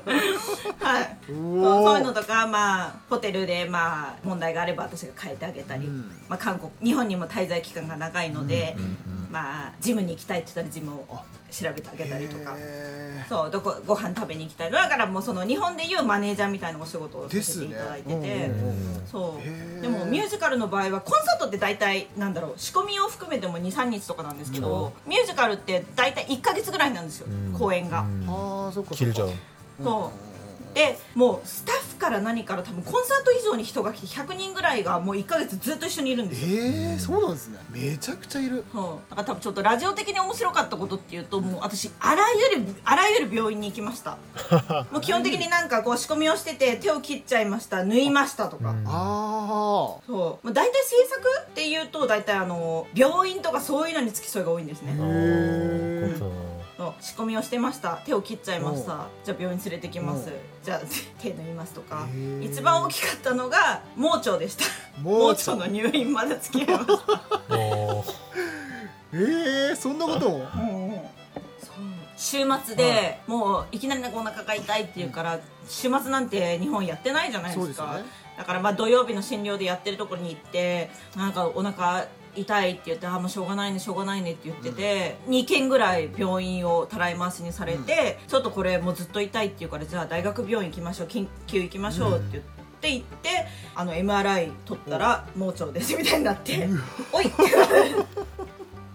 はい、おそういうのとか、まあ、ホテルで、まあ、問題があれば私が変えてあげたり、うん。まあ、韓国日本にも滞在期間が長いので、まあ、ジムに行きたいって言ったらジムを調べてあげたりとか。へそうどこご飯食べに行きたいだからもうその日本でいうマネージャーみたいなお仕事をさせていただいてて、ね。う。んうんうん。そうでもミュージカルの場合はコンサートって大体なんだろう仕込みを含めても23日とかなんですけど、ミュージカルって大体1か月ぐらいなんですよ、うん。公演が、ああそっかそっか。길 죠. そうでもうスタッフから何から多分コンサート以上に人が来て100人ぐらいがもう1か月ずっと一緒にいるんですよ。えー、そうなんですね。めちゃくちゃいる。そう。だから多分ちょっとラジオ的に面白かったことっていうともう私あらゆるあらゆる病院に行きました。もう基本的になんかこう仕込みをしてて手を切っちゃいました。縫いましたとか、うん。あそう、まあ、大体制作っていうと大体あの病院とかそういうのに付き添いが多いんですね、 어, 음. 仕込みをしてました。手を切っちゃいました。じゃあ病院連れてきます。じゃあ手縫いますとか。一番大きかったのが盲腸でした。盲腸。の入院まで付き合いました。えー、そんなこと？週末でもういきなりなかお腹が痛いっていうから週末なんて日本やってないじゃないですか、ね、だからまあ土曜日の診療でやってるところに行ってなんかお腹痛いって言ってあもうしょうがないねしょうがないねって言ってて、2軒ぐらい病院をたらい回しにされて、ちょっとこれもうずっと痛いっていうからじゃあ大学病院行きましょう緊急行きましょうって言って行ってあの MRI 取ったら盲腸ですみたいになって「おい!」って言われて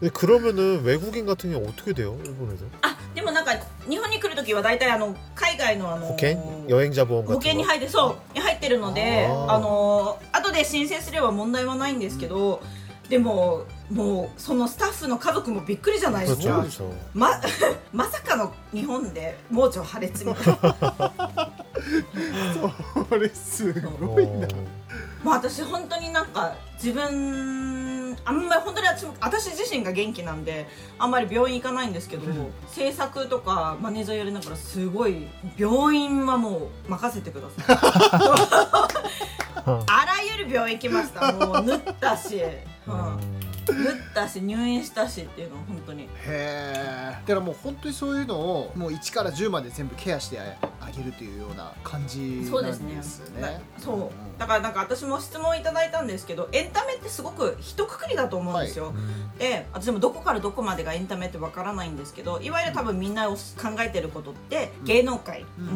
근데 그러면은 외국인 같은 경우 어떻게 돼요? 일본에서? あでもなんか日本に来る時は大体あの海外のあの 保険? 여행자 보험 保 같은 険に 거? 入ってそうに入ってるのであーあの後で申請すれば問題はないんですけど、 でももうそのスタッフの家族もびっくりじゃないですか。ま まさかの日本で盲腸破裂みたいな。それすごいな。私本当になんか自分あんまり本当に私私自身が元気なんであんまり病院行かないんですけど、うん、制作とかマネージャーやりながらすごい病院はもう任せてください。あらゆる病院行きました。もう縫ったし、うん、縫 음, ったし入院したしっていうのは本当に。へえだからもう本当にそういうのをもう1から10まで全部ケアしてあげるというような感じそうですなんねですね。だそう。だからなんか私も質問いただいたんですけどエンタメってすごく一括りだと思うんですよ、 음, で私もどこからどこまでがエンタメってわからないんですけどいわゆる多分みんなを考えてることって芸能界、うん。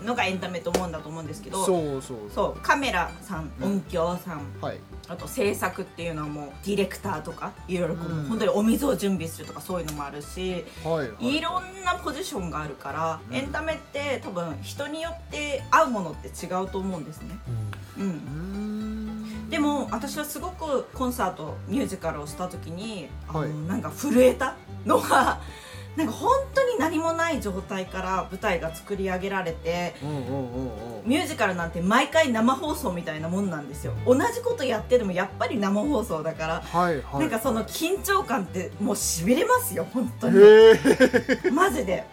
うん。のがエンタメと思うんだと思うんですけどそうそう。そうカメラさんうん。音響さん、はい。あと制作っていうのはもうディレクターとかいろいろこう、うん。本当にお水を準備するとかそういうのもあるしはいはい。いろんなポジションがあるから、うん。エンタメって多分人によって合うものって違うと思うんですね。 음, うん。うーん。でも私はすごくコンサートミュージカルをした時に、あのはい。なんか震えたのがなんか本当に何もない状態から舞台が作り上げられてミュージカルなんて毎回生放送みたいなもんなんですよ。同じことやってでもやっぱり生放送だから、はいはい。なんかその緊張感ってもうしびれますよ本当に。マジで。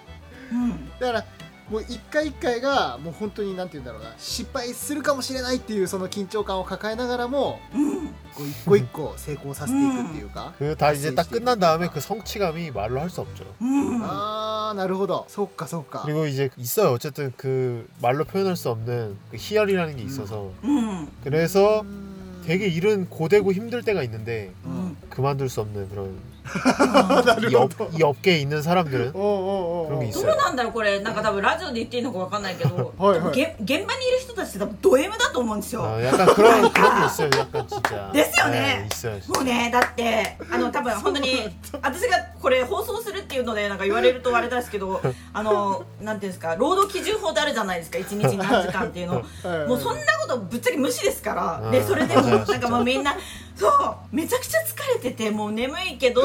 うん。だから もう一回一回がもう本当になんて言うんだろうな失敗するかもしれないっていうその緊張感を抱えながらもうんこう一個一個成功させていくっていうか、 그 다 이제 딱 끝난 다음에 그 성취감이 말로 할 수 없죠. うんああなるほどそっかそっか 그리고 이제 있어요. 어쨌든 그 말로 표현할 수 없는 그 희열이라는 게 있어서 うん 그래서 うーん 되게 일은 고되고 힘들 때가 있는데 うん 그만둘 수 없는 그런 なる 이, ほ 업, ど 이 업계에 있는 사람들은 おうおうおうおう그런 게 ど 있어요. うなんだろうこれなんか多分ラジオで言っていいのかわかんないけどはいはいげ現場にいる人たちって多分ド M だと思うんですよ、 어, 약간 그런 그런 게 있어요. 약간 진짜. 됐어요, 네, 네. 있어요. 진짜. もうねだってあの多分本当に私がこれ放送するっていうのでなんか言われるとあれですけどあのなんていうんですか労働基準法ってあるじゃないですか一日何時間っていうのはいはいもうそんなことぶっちゃけ無視ですからうんでそれでもうんなんかもうみんな そう。めちゃくちゃ疲れててもう眠いけど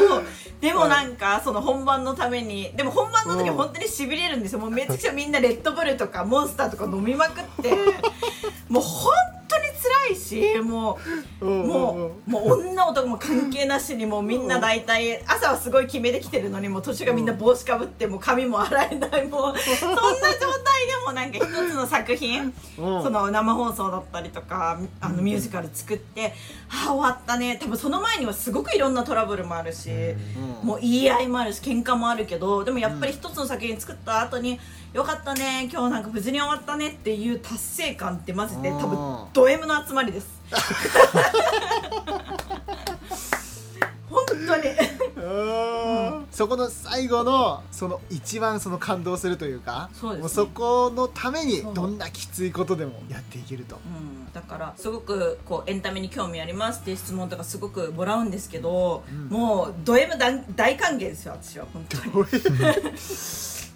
でもなんかその本番のためにでも本番の時うん。本当にしびれるんですよ。もうめちゃくちゃみんなレッドブルとかモンスターとか飲みまくって もう本当いししもうもうもう女男も関係なしにもうみんな大体朝はすごい決めてきてるのにもう途中がみんな帽子かぶってもう髪も洗えないもう そんな状態でもなんか一つの作品うん。その生放送だったりとかあのミュージカル作ってああ終わったね。多分その前にはすごくいろんなトラブルもあるし。うん。もう言い合いもあるし喧嘩もあるけどでもやっぱり一つの作品作った後に「よかったね今日なんか無事に終わったね」っていう達成感ってマジで多分ド M の集まりです。本当に。うん。そこの最後のその一番その感動するというかそうね。もうそこのためにどんなきついことでもやっていけると。うん、だからすごくこうエンタメに興味ありますっていう質問とかすごくもらうんですけど、もうド M 大大歓迎ですよ私は本当に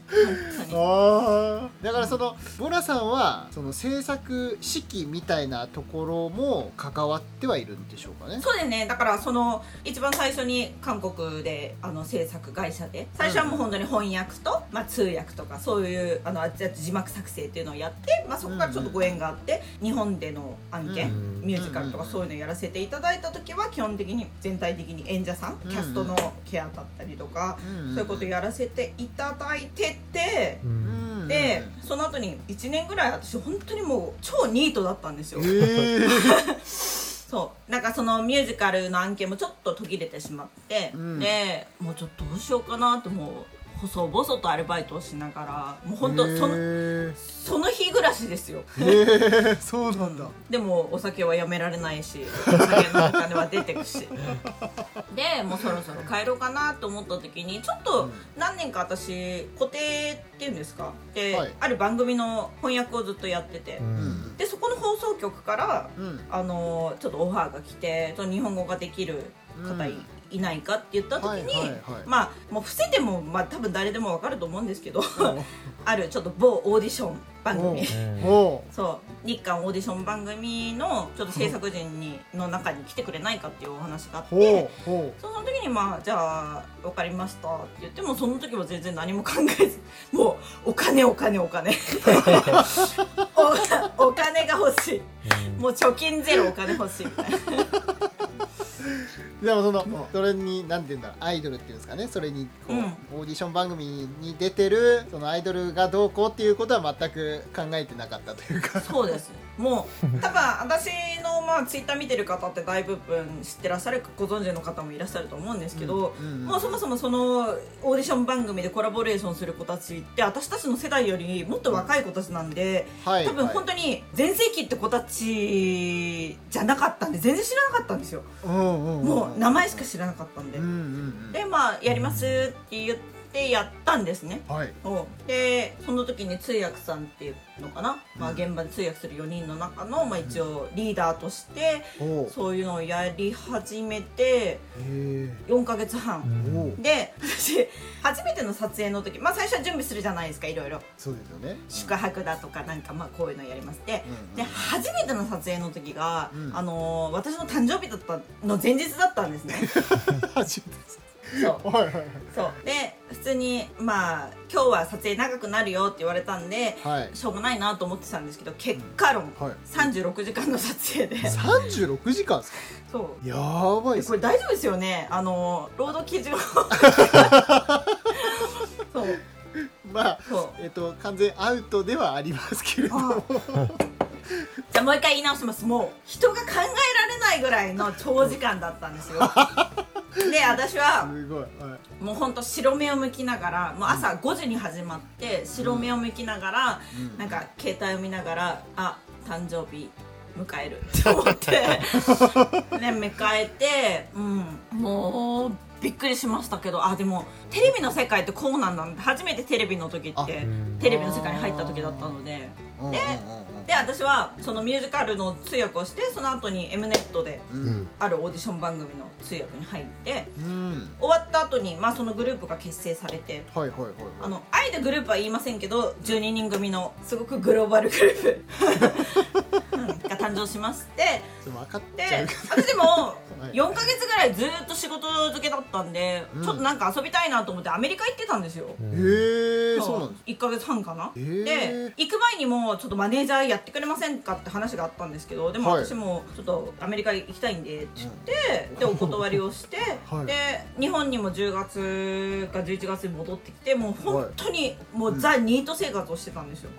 あー。だからそのボラさんはその制作指揮みたいなところも関わってはいるんでしょうかね。そうですね。だからその一番最初に韓国であの制作会社で最初はもう本当に翻訳と、まあ、通訳とかそういうあのあ字幕作成っていうのをやって、まあ、そこからちょっとご縁があって、日本での案件、うんミュージカルとかそういうのやらせていただいた時は基本的に全体的に演者さん、キャストのケアだったりとか、うん。そういうことやらせていただいてて。うん。でその後に1年ぐらい私本当にもう超ニートだったんですよ。えー。そう。なんかそのミュージカルの案件もちょっと途切れてしまって、うん。でもうちょっとどうしようかなともう細々とアルバイトをしながらもう本当そのその日暮らしですよ。そうなんだ。でもお酒はやめられないしお酒のお金は出てくし。でもうそろそろ帰ろうかなと思った時にちょっと何年か私固定っていうんですか？で、はい。ある番組の翻訳をずっとやってて、でそこの放送局からうん。あのちょっとオファーが来て日本語ができる方い,、うんいないかって言った時に、はいはいはい。まあもう伏せても、まあ、多分誰でもわかると思うんですけど あるちょっと某オーディション番組。そう。日韓オーディション番組のちょっと制作陣にの中に来てくれないかっていうお話があっほてその時にまあじゃあ分かりましたって言ってもその時は全然何も考えずもうお金お金お金。お お金が欲しい。もう貯金ゼロお金欲しい。みたいなうでもそのそれに何て言うんだろうアイドルっていうんですかね。それにこう、うん。オーディション番組に出てるそのアイドルがどうこうっていうことは全く考えてなかったというか。そうです。もう 多分私のまあツイッター見てる方って大部分知ってらっしゃるご存知の方もいらっしゃると思うんですけど、うんうんもうそもそもそのオーディション番組でコラボレーションする子たちって私たちの世代よりもっと若い子たちなんで、はい。多分本当に全盛期って子たちじゃなかったんで全然知らなかったんですよ、うんもう名前しか知らなかったんで、でまあやりますって言ってやったんですね。はい。でその時に通訳さんっていうのかな、まあ、現場で通訳する4人の中の、まあ、一応リーダーとしてそういうのをやり始めてへえ。4ヶ月半、で私初めての撮影の時、まあ、最初は準備するじゃないですかいろいろ。そうですよね。宿泊だとかなんかまあこういうのやりますで,、で初めての撮影の時が、うん。あのー私の誕生日だったの前日だったんですね。初めてそう。はいはいはい。そう。で普通にまあ今日は撮影長くなるよって言われたんで、はい。しょうがないなと思ってたんですけど結果論、はい。36時間の撮影で。36時間ですか？そう。やばいっすこれ大丈夫ですよね？あの労働基準を そう。まあそう。えっと完全アウトではありますけれども。じゃあもう一回言い直します。もう人が考えられないぐらいの長時間だったんですよ で私はすごいはい。もうほんと白目を向きながらもう朝5時に始まって白目を向きながら、うん。なんか携帯を見ながらあ誕生日迎える。と思って。ね迎えてうん。もうびっくりしましたけどあでもテレビの世界ってこうなんだ初めてテレビの時ってうん。テレビの世界に入った時だったのででで私はそのミュージカルの通訳をしてその後に M ネットであるオーディション番組の通訳に入ってうん。終わった後にまあそのグループが結成されてはいはいはいあのあえてグループは言いませんけど12人組のすごくグローバルグループ。うんが誕生しまして。でも分かっちゃでもはい。4ヶ月ぐらいずっと仕事漬けだったんで、うん。ちょっとなんか遊びたいなと思ってアメリカ行ってたんですよ、へえそうなんです。1ヶ月半かな、で行く前にもちょっとマネージャーやってくれませんかって話があったんですけどでもはい私もちょっとアメリカ行きたいんでって言って、でお断りをして、はい。で日本にも10月か11月に戻ってきてもう本当にもうザ・ニート生活をしてたんですよ、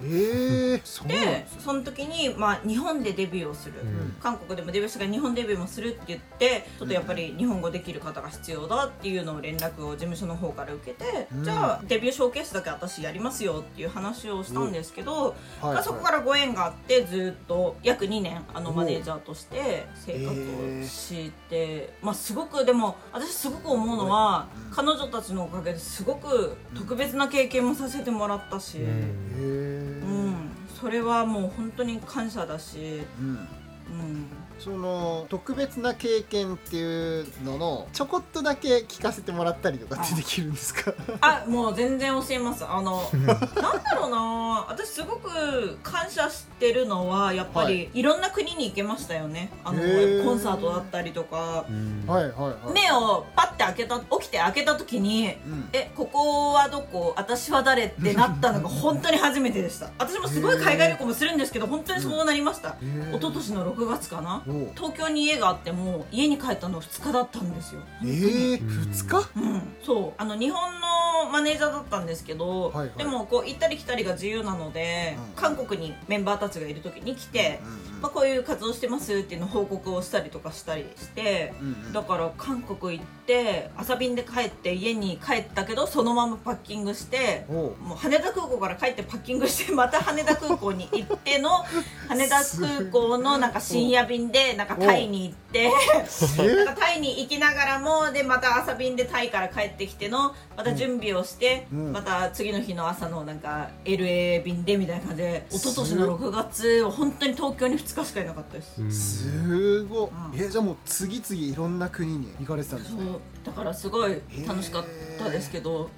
でその時に、まあ、日本でデビューをする、ん。韓国でもデビューしたから日本デビューもするって言ってちょっとやっぱり日本語できる方が必要だっていうのを連絡を事務所の方から受けて、うん。じゃあデビューショーケースだけ私やりますよっていう話をしたんですけど、はいまあ、そこからご縁があってずっと約2年あのマネージャーとして生活をして、まあ、すごくでも私すごく思うのは、彼女たちのおかげですごく特別な経験もさせてもらったし。うん。へうん、それはもう本当に感謝だし、えうん。うん、その特別な経験っていうののちょこっとだけ聞かせてもらったりとかってできるんですか？あもう全然教えます。あのなんだろうな。私すごく感謝してるのはやっぱり、、はい。ろんな国に行けましたよね。あのコンサートだったりとか、はいはいはい。目をパッて開けた起きて開けた時にうん。えここはどこ？私は誰ってなったのが 本当に初めてでした。私もすごい海外旅行もするんですけど本当にそうなりました、一昨年の6月かな東京に家があっても家に帰ったの2日だったんですよ。えー、2日？うん、そう。あの日本のマネージャーだったんですけど、はいはい。でもこう行ったり来たりが自由なので、うん。韓国にメンバーたちがいる時に来て、うんうんまあ、こういう活動してますっていうのを報告をしたりとかしたりして、うんうん。だから韓国行って朝便で帰って家に帰ったけどそのままパッキングしてもう羽田空港から帰ってパッキングして また羽田空港に行っての 羽田空港のなんか深夜便でなんかタイに行って。なんかタイに行きながらもでまた朝便でタイから帰ってきてのまた準備をして、うん。また次の日の朝のなんか LA 便でみたいな感じで一昨年の6月は本当に東京に2日しかいなかったです、すごい、うん。えじゃあもう次々いろんな国に行かれてたんですそう。ねだからすごい楽しかったですけど、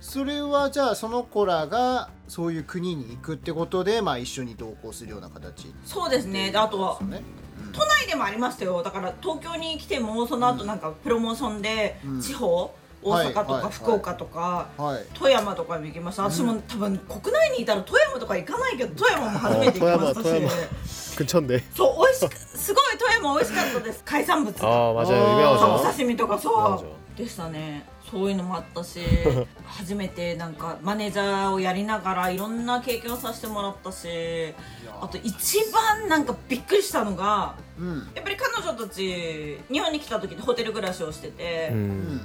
それはじゃあその子らがそういう国に行くってことで、まあ、一緒に同行するような形？そうですね。であとは都内でもありましたよ。だから東京に来てもその後なんかプロモーションでうん。地方、大阪とはいはいか福岡とか、うんはい富山とかにも行きました私も多分国内にいたら富山とか行かないけど富山も初めて行きましたしあ富山富 근처인데 そう美味しくすごい富山美味しかったです海産物が 아 맞아요 あーお 유명하죠 刺身とかそ맞아 うでしたね そういうのもあったし 初めてなんかマネージャーをやりながらいろんな経験をさせてもらったしあと一番なんかびっくりしたのがうん。やっぱり彼女たち日本に来た時にホテル暮らしをしてて、うん。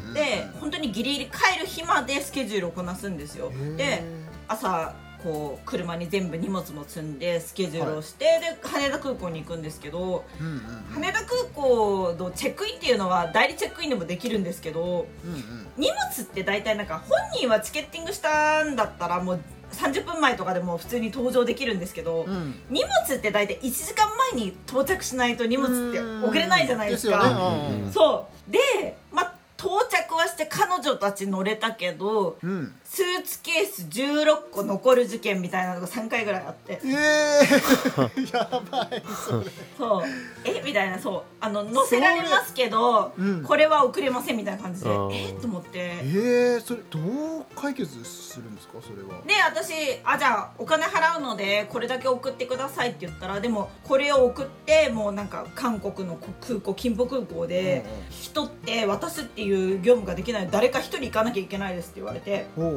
음. で本当にギリギリ帰る日までスケジュールをこなすんですよ。で朝こう車に全部荷物も積んでスケジュールをして、で羽田空港に行くんですけどうんうん羽田空港のチェックインっていうのは代理チェックインでもできるんですけどうんうん。荷物って大体なんか本人はチケッティングしたんだったらもう30分前とかでも普通に搭乗できるんですけど、うん。荷物って大体1時間前に到着しないと荷物って送れないじゃないですか。ね。うん。そう。で、まあ、到着はして彼女たち乗れたけどうんスーツケース16個残る事件みたいなのが3回ぐらいあって。えー、やばいそれ。そう。え？みたいな。そう。あの乗せられますけど、うん。これは送れませんみたいな感じで。え？と思って。えー、それどう解決するんですか？それは。で私あじゃあお金払うのでこれだけ送ってくださいって言ったらでもこれを送ってもうなんか韓国の空港金浦空港で人って渡すっていう業務ができない。誰か一人行かなきゃいけないですって言われて。お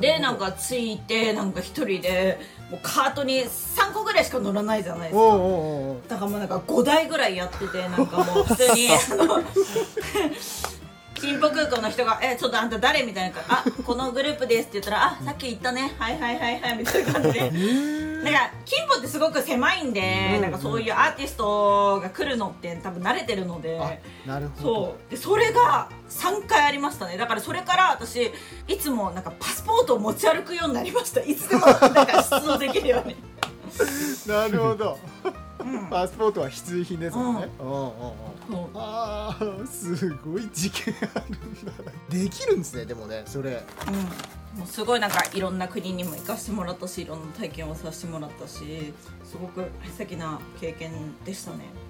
でなんか着いてなんか一人でもうカートに3個ぐらいしか乗らないじゃないですか。だからもうなんか5台ぐらいやっててなんかもう普通に あの金浦空港の人が「えちょっとあんた誰?」みたいな「あこのグループです」って言ったら「あさっき言ったね。はいはいはいはい」みたいな感じで。えー。なんか金浦ってすごく狭いんで、うんなんかそういうアーティストが来るのって多分慣れてるので。あなるほど。そう。でそれが3回ありましたね。だからそれから私いつもなんかパスポートを持ち歩くようになりました。いつでもなんか出動できるように、なるほど。うん。パスポートは必需品ですもんね、うん。うんうんそうあーすごい事件あるんだできるんですねでもねそれ。うん、もうすごいなんかいろんな国にも行かせてもらったしいろんな体験をさせてもらったしすごく素敵な経験でしたね。うん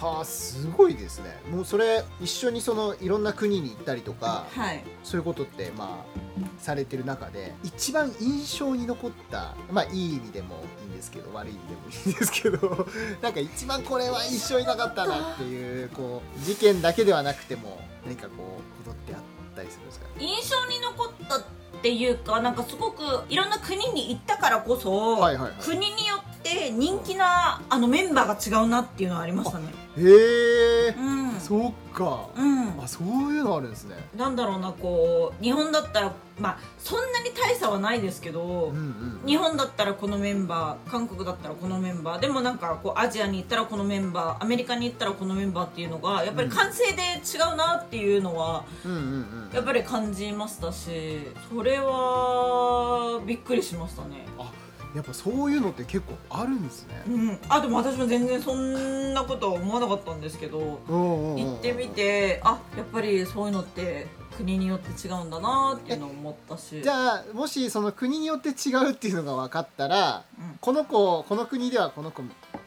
はあすごいですね。もうそれ一緒にそのいろんな国に行ったりとかはい。そういうことってまあされてる中で一番印象に残ったまあいい意味でもいいんですけど悪い意味でもいいんですけど なんか一番これは印象になかったなっていうこう事件だけではなくても何かこう踊ってあったりするんですか？印象に残ったっていうかなんかすごくいろんな国に行ったからこそ、はいはいはい。国によって人気なあのメンバーが違う。なっていうのはありましたねへえうんそうか。うんあそういうのあるんですね。なんだろうなこう日本だったらまあそんなに大差はないですけど、うんうん。日本だったらこのメンバー韓国だったらこのメンバーでもなんかこうアジアに行ったらこのメンバーアメリカに行ったらこのメンバーっていうのがやっぱり完成で違うなっていうのはうんうんうん。やっぱり感じましたしそれはびっくりしましたね。あやっぱそういうのって結構あるんですね。うん。あでも私も全然そんなことは思わなかったんですけど行行ってみてあやっぱりそういうのって国によって違うんだなっていうのを思ったし。じゃあもしその国によって違うっていうのが分かったら、うん。この子この国ではこの子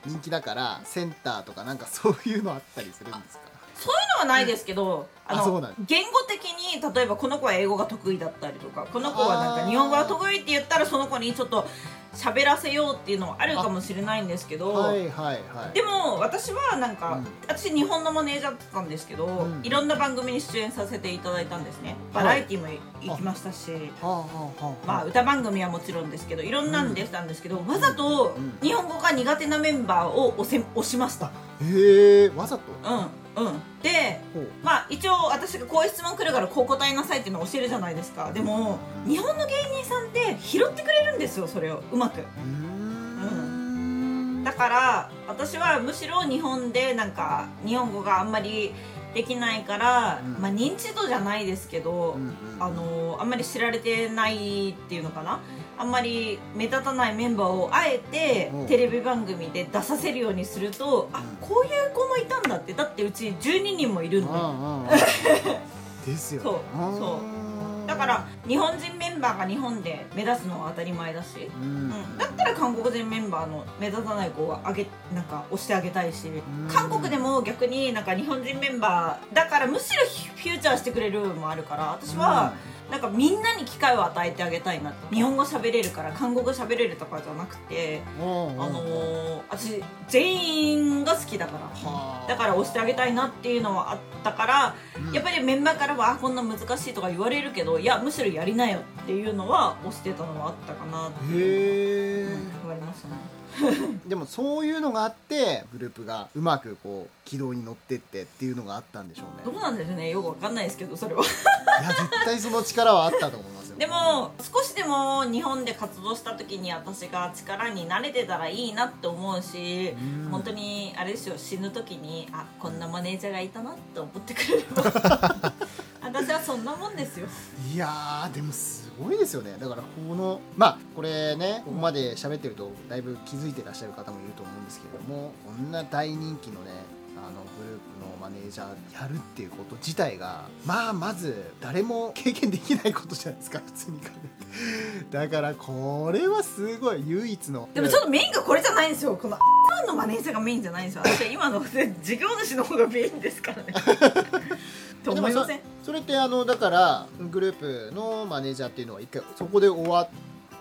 人気だからセンターとかなんかそういうのあったりするんですか？そういうのはないですけど、あの言語的に例えばこの子は英語が得意だったりとかこの子はなんか日本語が得意って言ったらその子にちょっと喋らせようっていうのはあるかもしれないんですけど、はいはいはい。でも私はなんか、うん。私日本のマネージャーだったんですけど、うん。いろんな番組に出演させていただいたんですね。バラエティーも行きましたし。まあ、歌番組はもちろんですけどいろんなんでしたんですけど、わざとうん。日本語が苦手なメンバーを押せ押しました。へえわざと？うんうん。でまあ一応私がこういう質問来るからこう答えなさいっていうのを教えるじゃないですか。でも日本の芸人さんって拾ってくれるんですよそれを。うまく。うーん。だから私はむしろ日本でなんか日本語があんまりできないから、うん。まあ認知度じゃないですけど、うんうん。あのあんまり知られてないっていうのかなあんまり目立たないメンバーをあえてうん。テレビ番組で出させるようにすると、あうん。こういう子もいたんだって。だってうち12人もいるんでうんうんうん。ですよ。ねそう。そう。だから日本人メンバーが日本で目立つのは当たり前だし、うん。うん、だったら韓国人メンバーの目立たない子はあげなんか押してあげたいし。ん。韓国でも逆になんか日本人メンバーだからむしろフューチャーしてくれる部分もあるから私はなんかみんなに機会を与えてあげたいな日本語喋れるから韓国喋れるとかじゃなくてあのー私全員が好きだから。はあ。だから押してあげたいなっていうのはあったからうん。やっぱりメンバーからはあこんな難しいとか言われるけどいやむしろやりなよっていうのは押してたのはあったかなって言われましたね でもそういうのがあってグループがうまくこう軌道に乗ってってっていうのがあったんでしょうね。どうなんでしょうね。よくわかんないですけどそれは。いや絶対その力はあったと思いますよ。でも少しでも日本で活動した時に私が力になれてたらいいなって思うしうん。本当にあれですよ死ぬ時にあこんなマネージャーがいたなって思ってくれれば。私はそんなもんですよ。いやーでもすごいですよね。だからこのまあこれねここまで喋ってるとだいぶ気づいてらっしゃる方もいると思うんですけれどもこんな大人気のねあのグループのマネージャーやるっていうこと自体がまあまず誰も経験できないことじゃないですか 普通に考えて。だからこれはすごい唯一のでもちょっとメインがこれじゃないんですよ。こののマネージャーがメインじゃないんですよ。私は今の 事業主の方がメインですからね と思いません。それってあのだからグループのマネージャーっていうのは一回そこで終わっ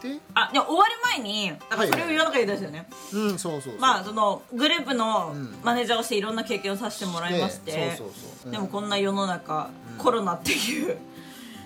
てあでも終わる前にだからそれを言わなきゃいけないですよね、うんそうそうまあそのグループのうん。マネージャーをしていろんな経験をさせてもらいまして、そうそうそう、うん。でもこんな世の中、うん。コロナっていう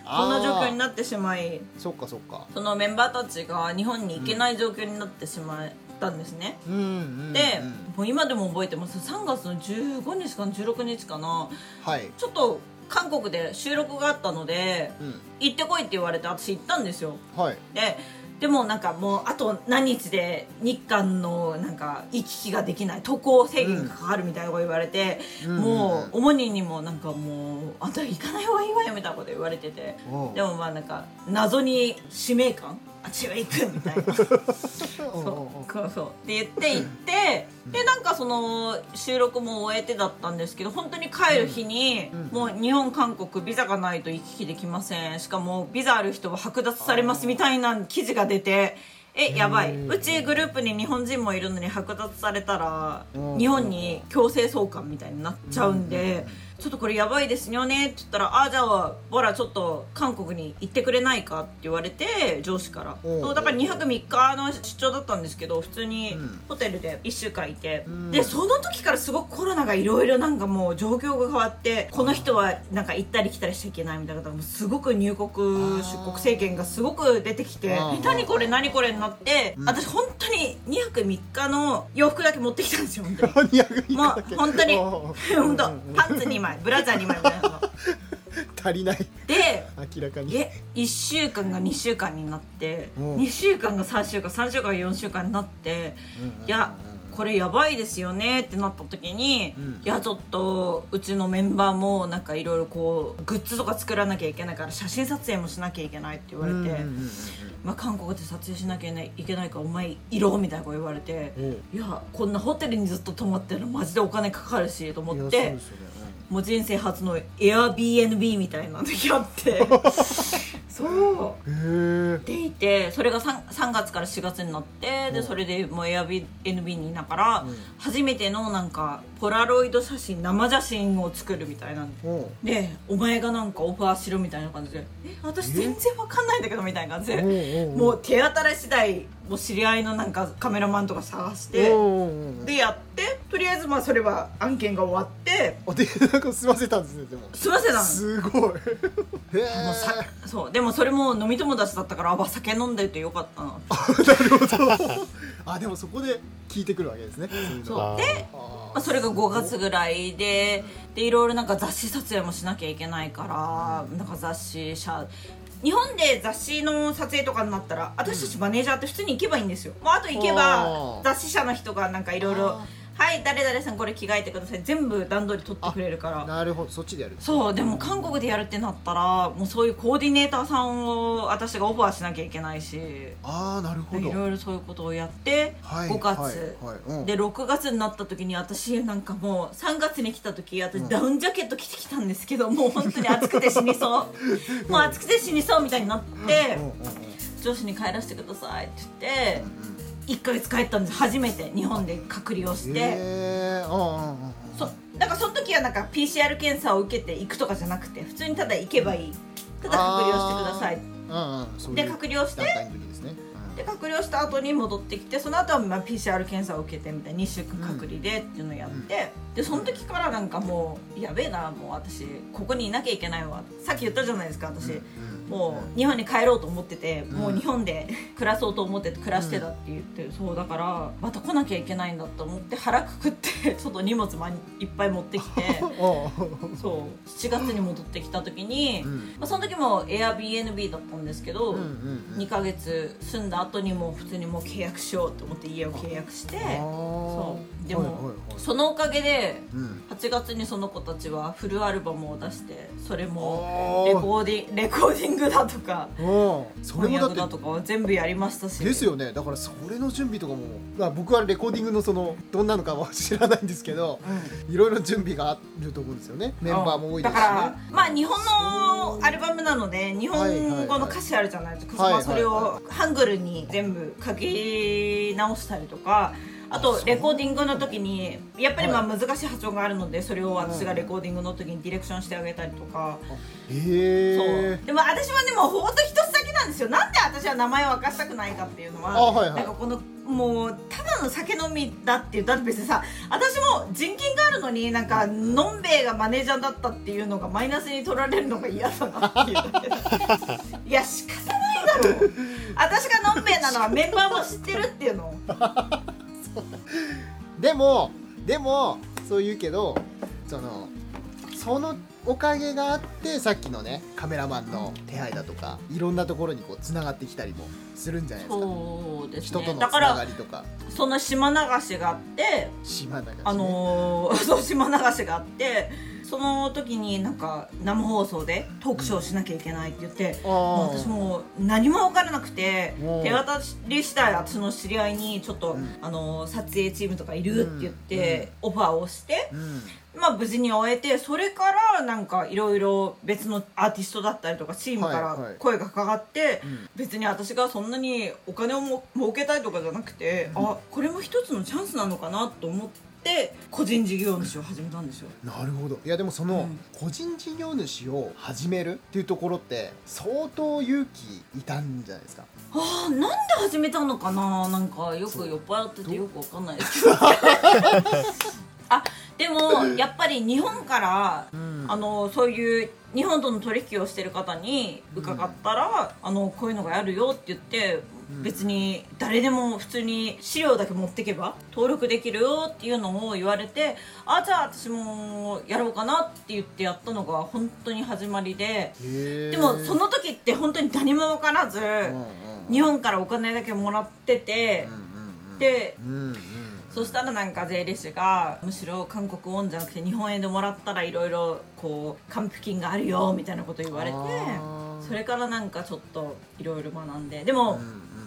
こんな状況になってしまいそっかそっか。そのメンバーたちが日本に行けない状況になってしまったんですね、うんうんうん。で、もう今でも覚えてます。3月の15日かな16日かな。はい、ちょっと韓国で収録があったのでうん、行ってこいって言われて私行ったんですよ。はい。ででもなんかもうあと何日で日韓のなんか行き来ができない渡航制限がかかるみたいなこと言われて、うんもう主任にもなんかもうあんた行かない方がいいわよみたいなこと言われてて。でもまあなんか謎に使命感あっちは行くみたいな。おうそうそうって言って行ってでなんかその収録も終えてだったんですけど本当に帰る日に、もう日本韓国ビザがないと行き来できませんしかもビザある人は剥奪されますみたいな記事が出てえやばいうちグループに日本人もいるのに剥奪されたら日本に強制送還みたいになっちゃうんで。ちょっとこれやばいですよねって言ったら「あじゃあボラちょっと韓国に行ってくれないか?」って言われて上司から。そうだから2泊3日の出張だったんですけど普通にうんホテルで1週間いて、ん。でその時からすごくコロナがいろいろなんかもう状況が変わってこの人はなんか行ったり来たりしちゃいけないみたいなことがすごく入国出国制限がすごく出てきて何これ何これになって、私本当に2泊3日の洋服だけ持ってきたんですよ本当に。200もう本当に。本当パンツ2枚ブラジャー2枚みたいなの。足りない。で明らかに。え1週間が2週間になってうん。2週間が3週間3週間が4週間になっていやこれやばいですよねってなった時に、うん。いやちょっとうちのメンバーもなんかいろいろこうグッズとか作らなきゃいけないから写真撮影もしなきゃいけないって言われて、まあ、韓国で撮影しなきゃいけないからお前いろみたいな。こと言われて、おういやこんなホテルにずっと泊まってるのマジでお金かかるしと思いやってそうですよねもう人生初の Airbnb みたいなのやって。そう。でいてそれが 3, 3月から4月になってでうん。それでもう Airbnb にいながら、うん。初めてのなんかポラロイド写真生写真を作るみたいなで。お前がなんかオファーしろみたいな感じでえ私全然わかんないんだけどみたいな感じで。もう手当たり次第もう知り合いのなんかカメラマンとか探してでやってとりあえずまあそれは案件が終わって。あで なんか済ませたんですねでも。すいませんなのすごい。もうさそう。でもそれも飲み友達だったからあ酒飲んでてよかったな なるほど。あでもそこで聞いてくるわけですね。そうであまあ、それが5月ぐらいででいろいろなんか雑誌撮影もしなきゃいけないからなんか雑誌社日本で雑誌の撮影とかになったら私たちマネージャーって普通に行けばいいんですよ、もうあと行けあばー雑誌社の人がなんかいろいろあ「はい誰々さんこれ着替えてください」全部段取り取ってくれるから。なるほど。そっちでやる。そうでも韓国でやるってなったらもうそういうコーディネーターさんを私がオファーしなきゃいけないし。ああなるほど。いろいろそういうことをやってはい5月、はいはいうん。で6月になった時に私なんかもう3月に来た時私うん。ダウンジャケット着てきたんですけど、もう本当に暑くて死にそう。もう暑くて死にそうみたいになってうん上司に帰らせてくださいって言って1ヶ月帰ったんです。初めて日本で隔離をして。へえうんうんからその時はなんか PCR 検査を受けて行くとかじゃなくて普通にただ行けばいい。ただ隔離をしてください。うんうん。で隔離をして。で隔離をした後に戻ってきてその後はまあ PCR 検査を受けてみたいな。2週間隔離でっていうのをやって、でその時からなんかもうやべえなもう私ここにいなきゃいけないわ。さっき言ったじゃないですか私、うんもう日本に帰ろうと思ってて、もう日本で暮らそうと思ってて暮らしてたって言って、そうだからまた来なきゃいけないんだと思って腹くくってちょっと荷物まいっぱい持ってきて そう7月に戻ってきた時に、うん。まあ、その時も Airbnb だったんですけど、うんうんうん。2ヶ月住んだ後にもう普通にもう契約しようと思って家を契約してそうでも、そのおかげでうん。8月にその子たちはフルアルバムを出してそれもレコーディレコーディングだとかうん。それだとかは全部やりましたし。ですよね。だからそれの準備とかも、まあ、僕はレコーディングのそのどんなのかは知らないんですけどいろいろ準備があると思うんですよね。メンバーも多いですしね。だからまあ日本のアルバムなので日本語の歌詞あるじゃないですか、それをハングルに全部書き直したりとかあとレコーディングの時にやっぱりまあは難しい発音があるのでそれを私がレコーディングの時にディレクションしてあげたりとか、へえそう。でも私はでもほんと一つだけなんですよ。なんで私は名前を明かしたくないかっていうのはあはいはい。なんかこのもうただの酒飲みだっていうだって別にさ私も人権があるのになんかのんべえがマネージャーだったっていうのがマイナスに取られるのが嫌だなっていういや仕方ないだろう。私がのんべえなのはメンバーも知ってるっていうの でもでもそう言うけどそのそのおかげがあってさっきのねカメラマンの手配だとかいろんなところにこうつながってきたりもするんじゃないですか。そうです人とのつながらりとか。その島流しがあって島流し、ね、あのー そう島流しがあってその時になんか生放送でトークショーしなきゃいけないって言って、うー私もう何も分からなくて手渡りしたい私の知り合いにちょっと、うん。あのー撮影チームとかいるって言って、オファーをして、うん。まあ無事に終えてそれからなんかいろいろ別のアーティストだったりとかチームから声がかかって、うん。別に私がそんなにお金をも儲けたいとかじゃなくて、あこれも一つのチャンスなのかなと思って個人事業主を始めたんですよ。なるほど。いやでもそのうん個人事業主を始めるっていうところって相当勇気いたんじゃないですか？ああなんで始めたのかな？なんかよく酔っ払っててよくわかんないですけど。あでもやっぱり日本から、うん。あのそういう日本との取引をしてる方に伺ったら、あのこういうのがあるよって言って、うん別に誰でも普通に資料だけ持ってけば登録できるよっていうのを言われてあじゃあ私もやろうかなって言ってやったのが本当に始まりででもその時って本当に何も分からず、日本からお金だけもらっててでそしたらなんか税理士がむしろ韓国ウォンじゃなくて日本円でもらったらいろいろこう還付金があるよみたいなこと言われてそれからなんかちょっといろいろ学んででも、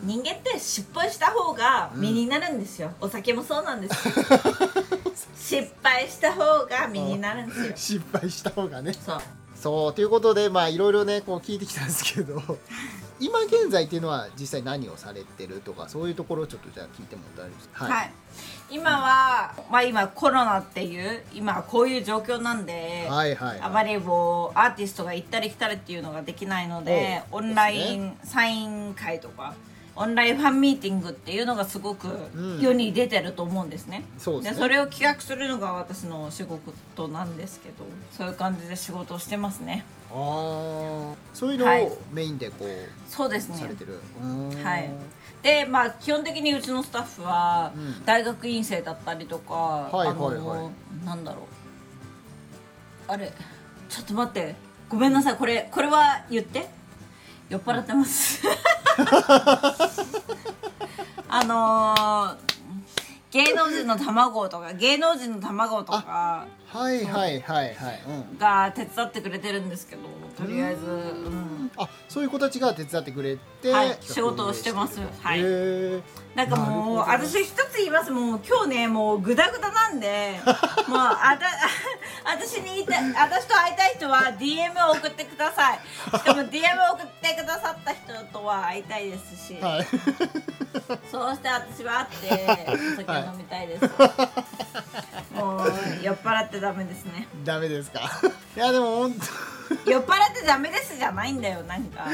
人間って失敗した方が身になるんですよ、お酒もそうなんです。よ 失敗した方が身になるんですよ。失敗した方がね。そう。そうということでまあいろいろねこう聞いてきたんですけど 今現在っていうのは実際何をされてるとかそういうところをちょっとじゃあ聞いても大丈夫ですか？はい、今は、まあ、今コロナっていう今こういう状況なんで、はいはいあまりこうアーティストが行ったり来たりっていうのができないのでオンラインサイン会とかオンラインファンミーティングっていうのがすごくん。世に出てると思うんですね。そうですね。それを企画するのが私の仕事なんですけどそういう感じで仕事をしてますね。あー。そういうのはい。をメインでこうそうですね。されてる、はい。でまあ基本的にうちのスタッフはうん。大学院生だったりとか、はいあのはい。はなんだろう。あれちょっと待って。ごめんなさい。これこれは言って酔っ払ってます。あのー芸能人の卵とか芸能人の卵とかはいはいはいはい、うん、が手伝ってくれてるんですけどとりあえず、うん、あそういう子たちが手伝ってくれて、はい仕事をしてます。はい。なんかもう私一つ言います。もう今日ねもうグダグダなんで もうあた 私に言いたい私と会いたい人は DM を送ってください。しかも DM を送ってくださった人とは会いたいですし、はい。そうして私は会ってお酒を飲みたいです、もう酔っ払ってダメですね。ダメですか。いやでも本酔っ払ってダメですじゃないんだよなんか。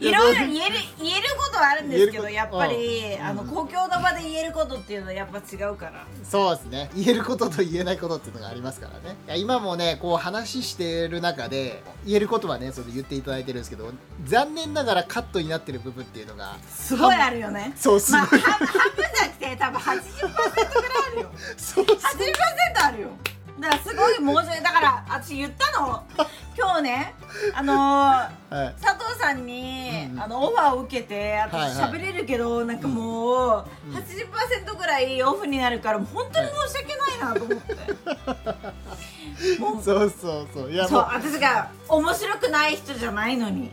いろいろ言える言えることはあるんですけどやっぱり、うん。あの公共の場で言えることっていうのはやっぱ違うから。当そうですね。言えることと言えないことっていうのがありますからね。いや今もねこう話してる中で言えることはねそれで言っていただいてるんですけど残念ながらカットになってる部分っていうのがすごいあるよね。そうすごい、まあ半半分じゃなくて多分80%ぐらいあるよ。そう80%あるよだからすごい申し訳だから私言ったの。今日ねあのーはい。佐藤さんに、うんうん。あのオファーを受けて私はいはい。喋れるけど、なんかもう、うん80%ぐらいオフになるから本当に申し訳ないなと思って、もうそうそうそう。いやそう私が面白くない人じゃないのに。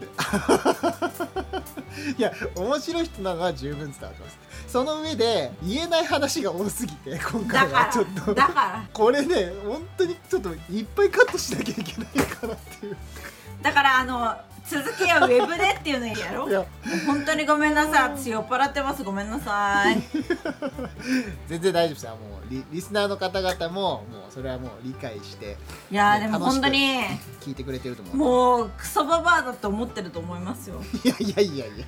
いや面白い人なのは十分伝わってます。その上で言えない話が多すぎて今だ回は。かちょっと。らだから。これね本当にちょっといっぱいカットしなきゃいけないかなっていうだからあの続きはウェブでっていうのやろいや。本当にごめんなさい。私酔っ払ってます。ごめんなさい。全然大丈夫ですよ。もうリリスナーの方々ももうそれはもう理解していやでも本当に聞いてくれてると思う。もうクソババアだと思ってると思いますよ。いやいやいやいや。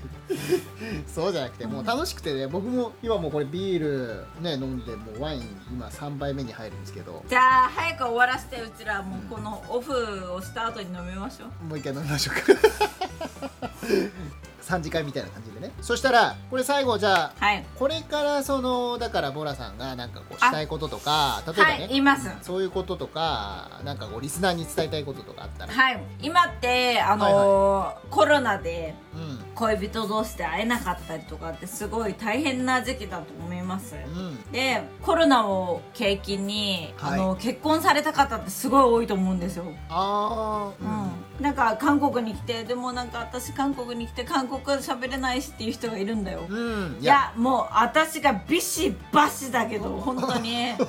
そうじゃなくてもう楽しくてね僕も今もうこれビールね飲んでもうワイン今3杯目に入るんですけど。じゃあ早く終わらせてうちらもうこのオフをした後に飲みましょう。もう一回飲みましょうか 3次会みたいな感じでね。そしたらこれ最後じゃあはい。これからそのだからボラさんがなんかこうしたいこととか例えばね、はい言います。そういうこととかなんかこうリスナーに伝えたいこととかあったら、はい。今ってあのーコロナでうん恋人同士で会えなかったりとかってすごい大変な時期だと思います。うん。でコロナを契機に、はい。あの結婚された方ってすごい多いと思うんですよ。ああうん、なんか韓国に来てでもなんか私韓国に来て韓国語喋れないしっていう人がいるんだよ、うん、うん、いやもう私がビシバシだけど 本当に。う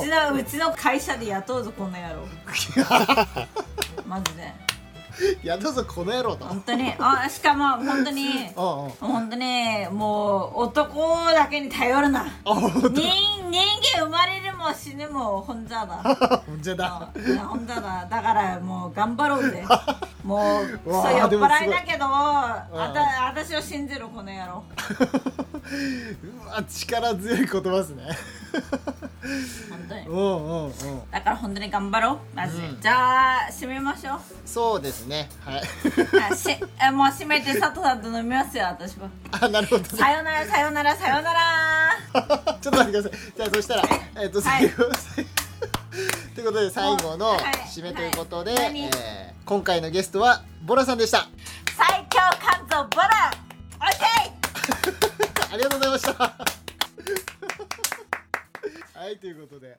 ちのうちの会社で雇うぞこの野郎。マジで。い やどうぞこの野郎と。本当に。あしかも本当に 本当にもう男だけに頼るな。人人間生まれるも死ぬも本座だ。本当だ。うん。本当だ。だからもう頑張ろうぜ。もう酔っ払いだけどあた私を信じるこの野郎。うわ力強い言葉ですね本当に。うんうんうん。だから本当に頑張ろう。マジで、うん。じゃあ締めましょう。そうですね。はい。あしえもう締めて佐藤さんと飲みますよ私はあなるほどね。さよならさよならさよなら。ちょっと待ってください。じゃあそしたらえっと最後、最後ということで最後のはい。締めということで、はい。何？えー今回のゲストはボラさんでした。最強肝臓ボラ。オッケー。ありがとうございましたはいということで。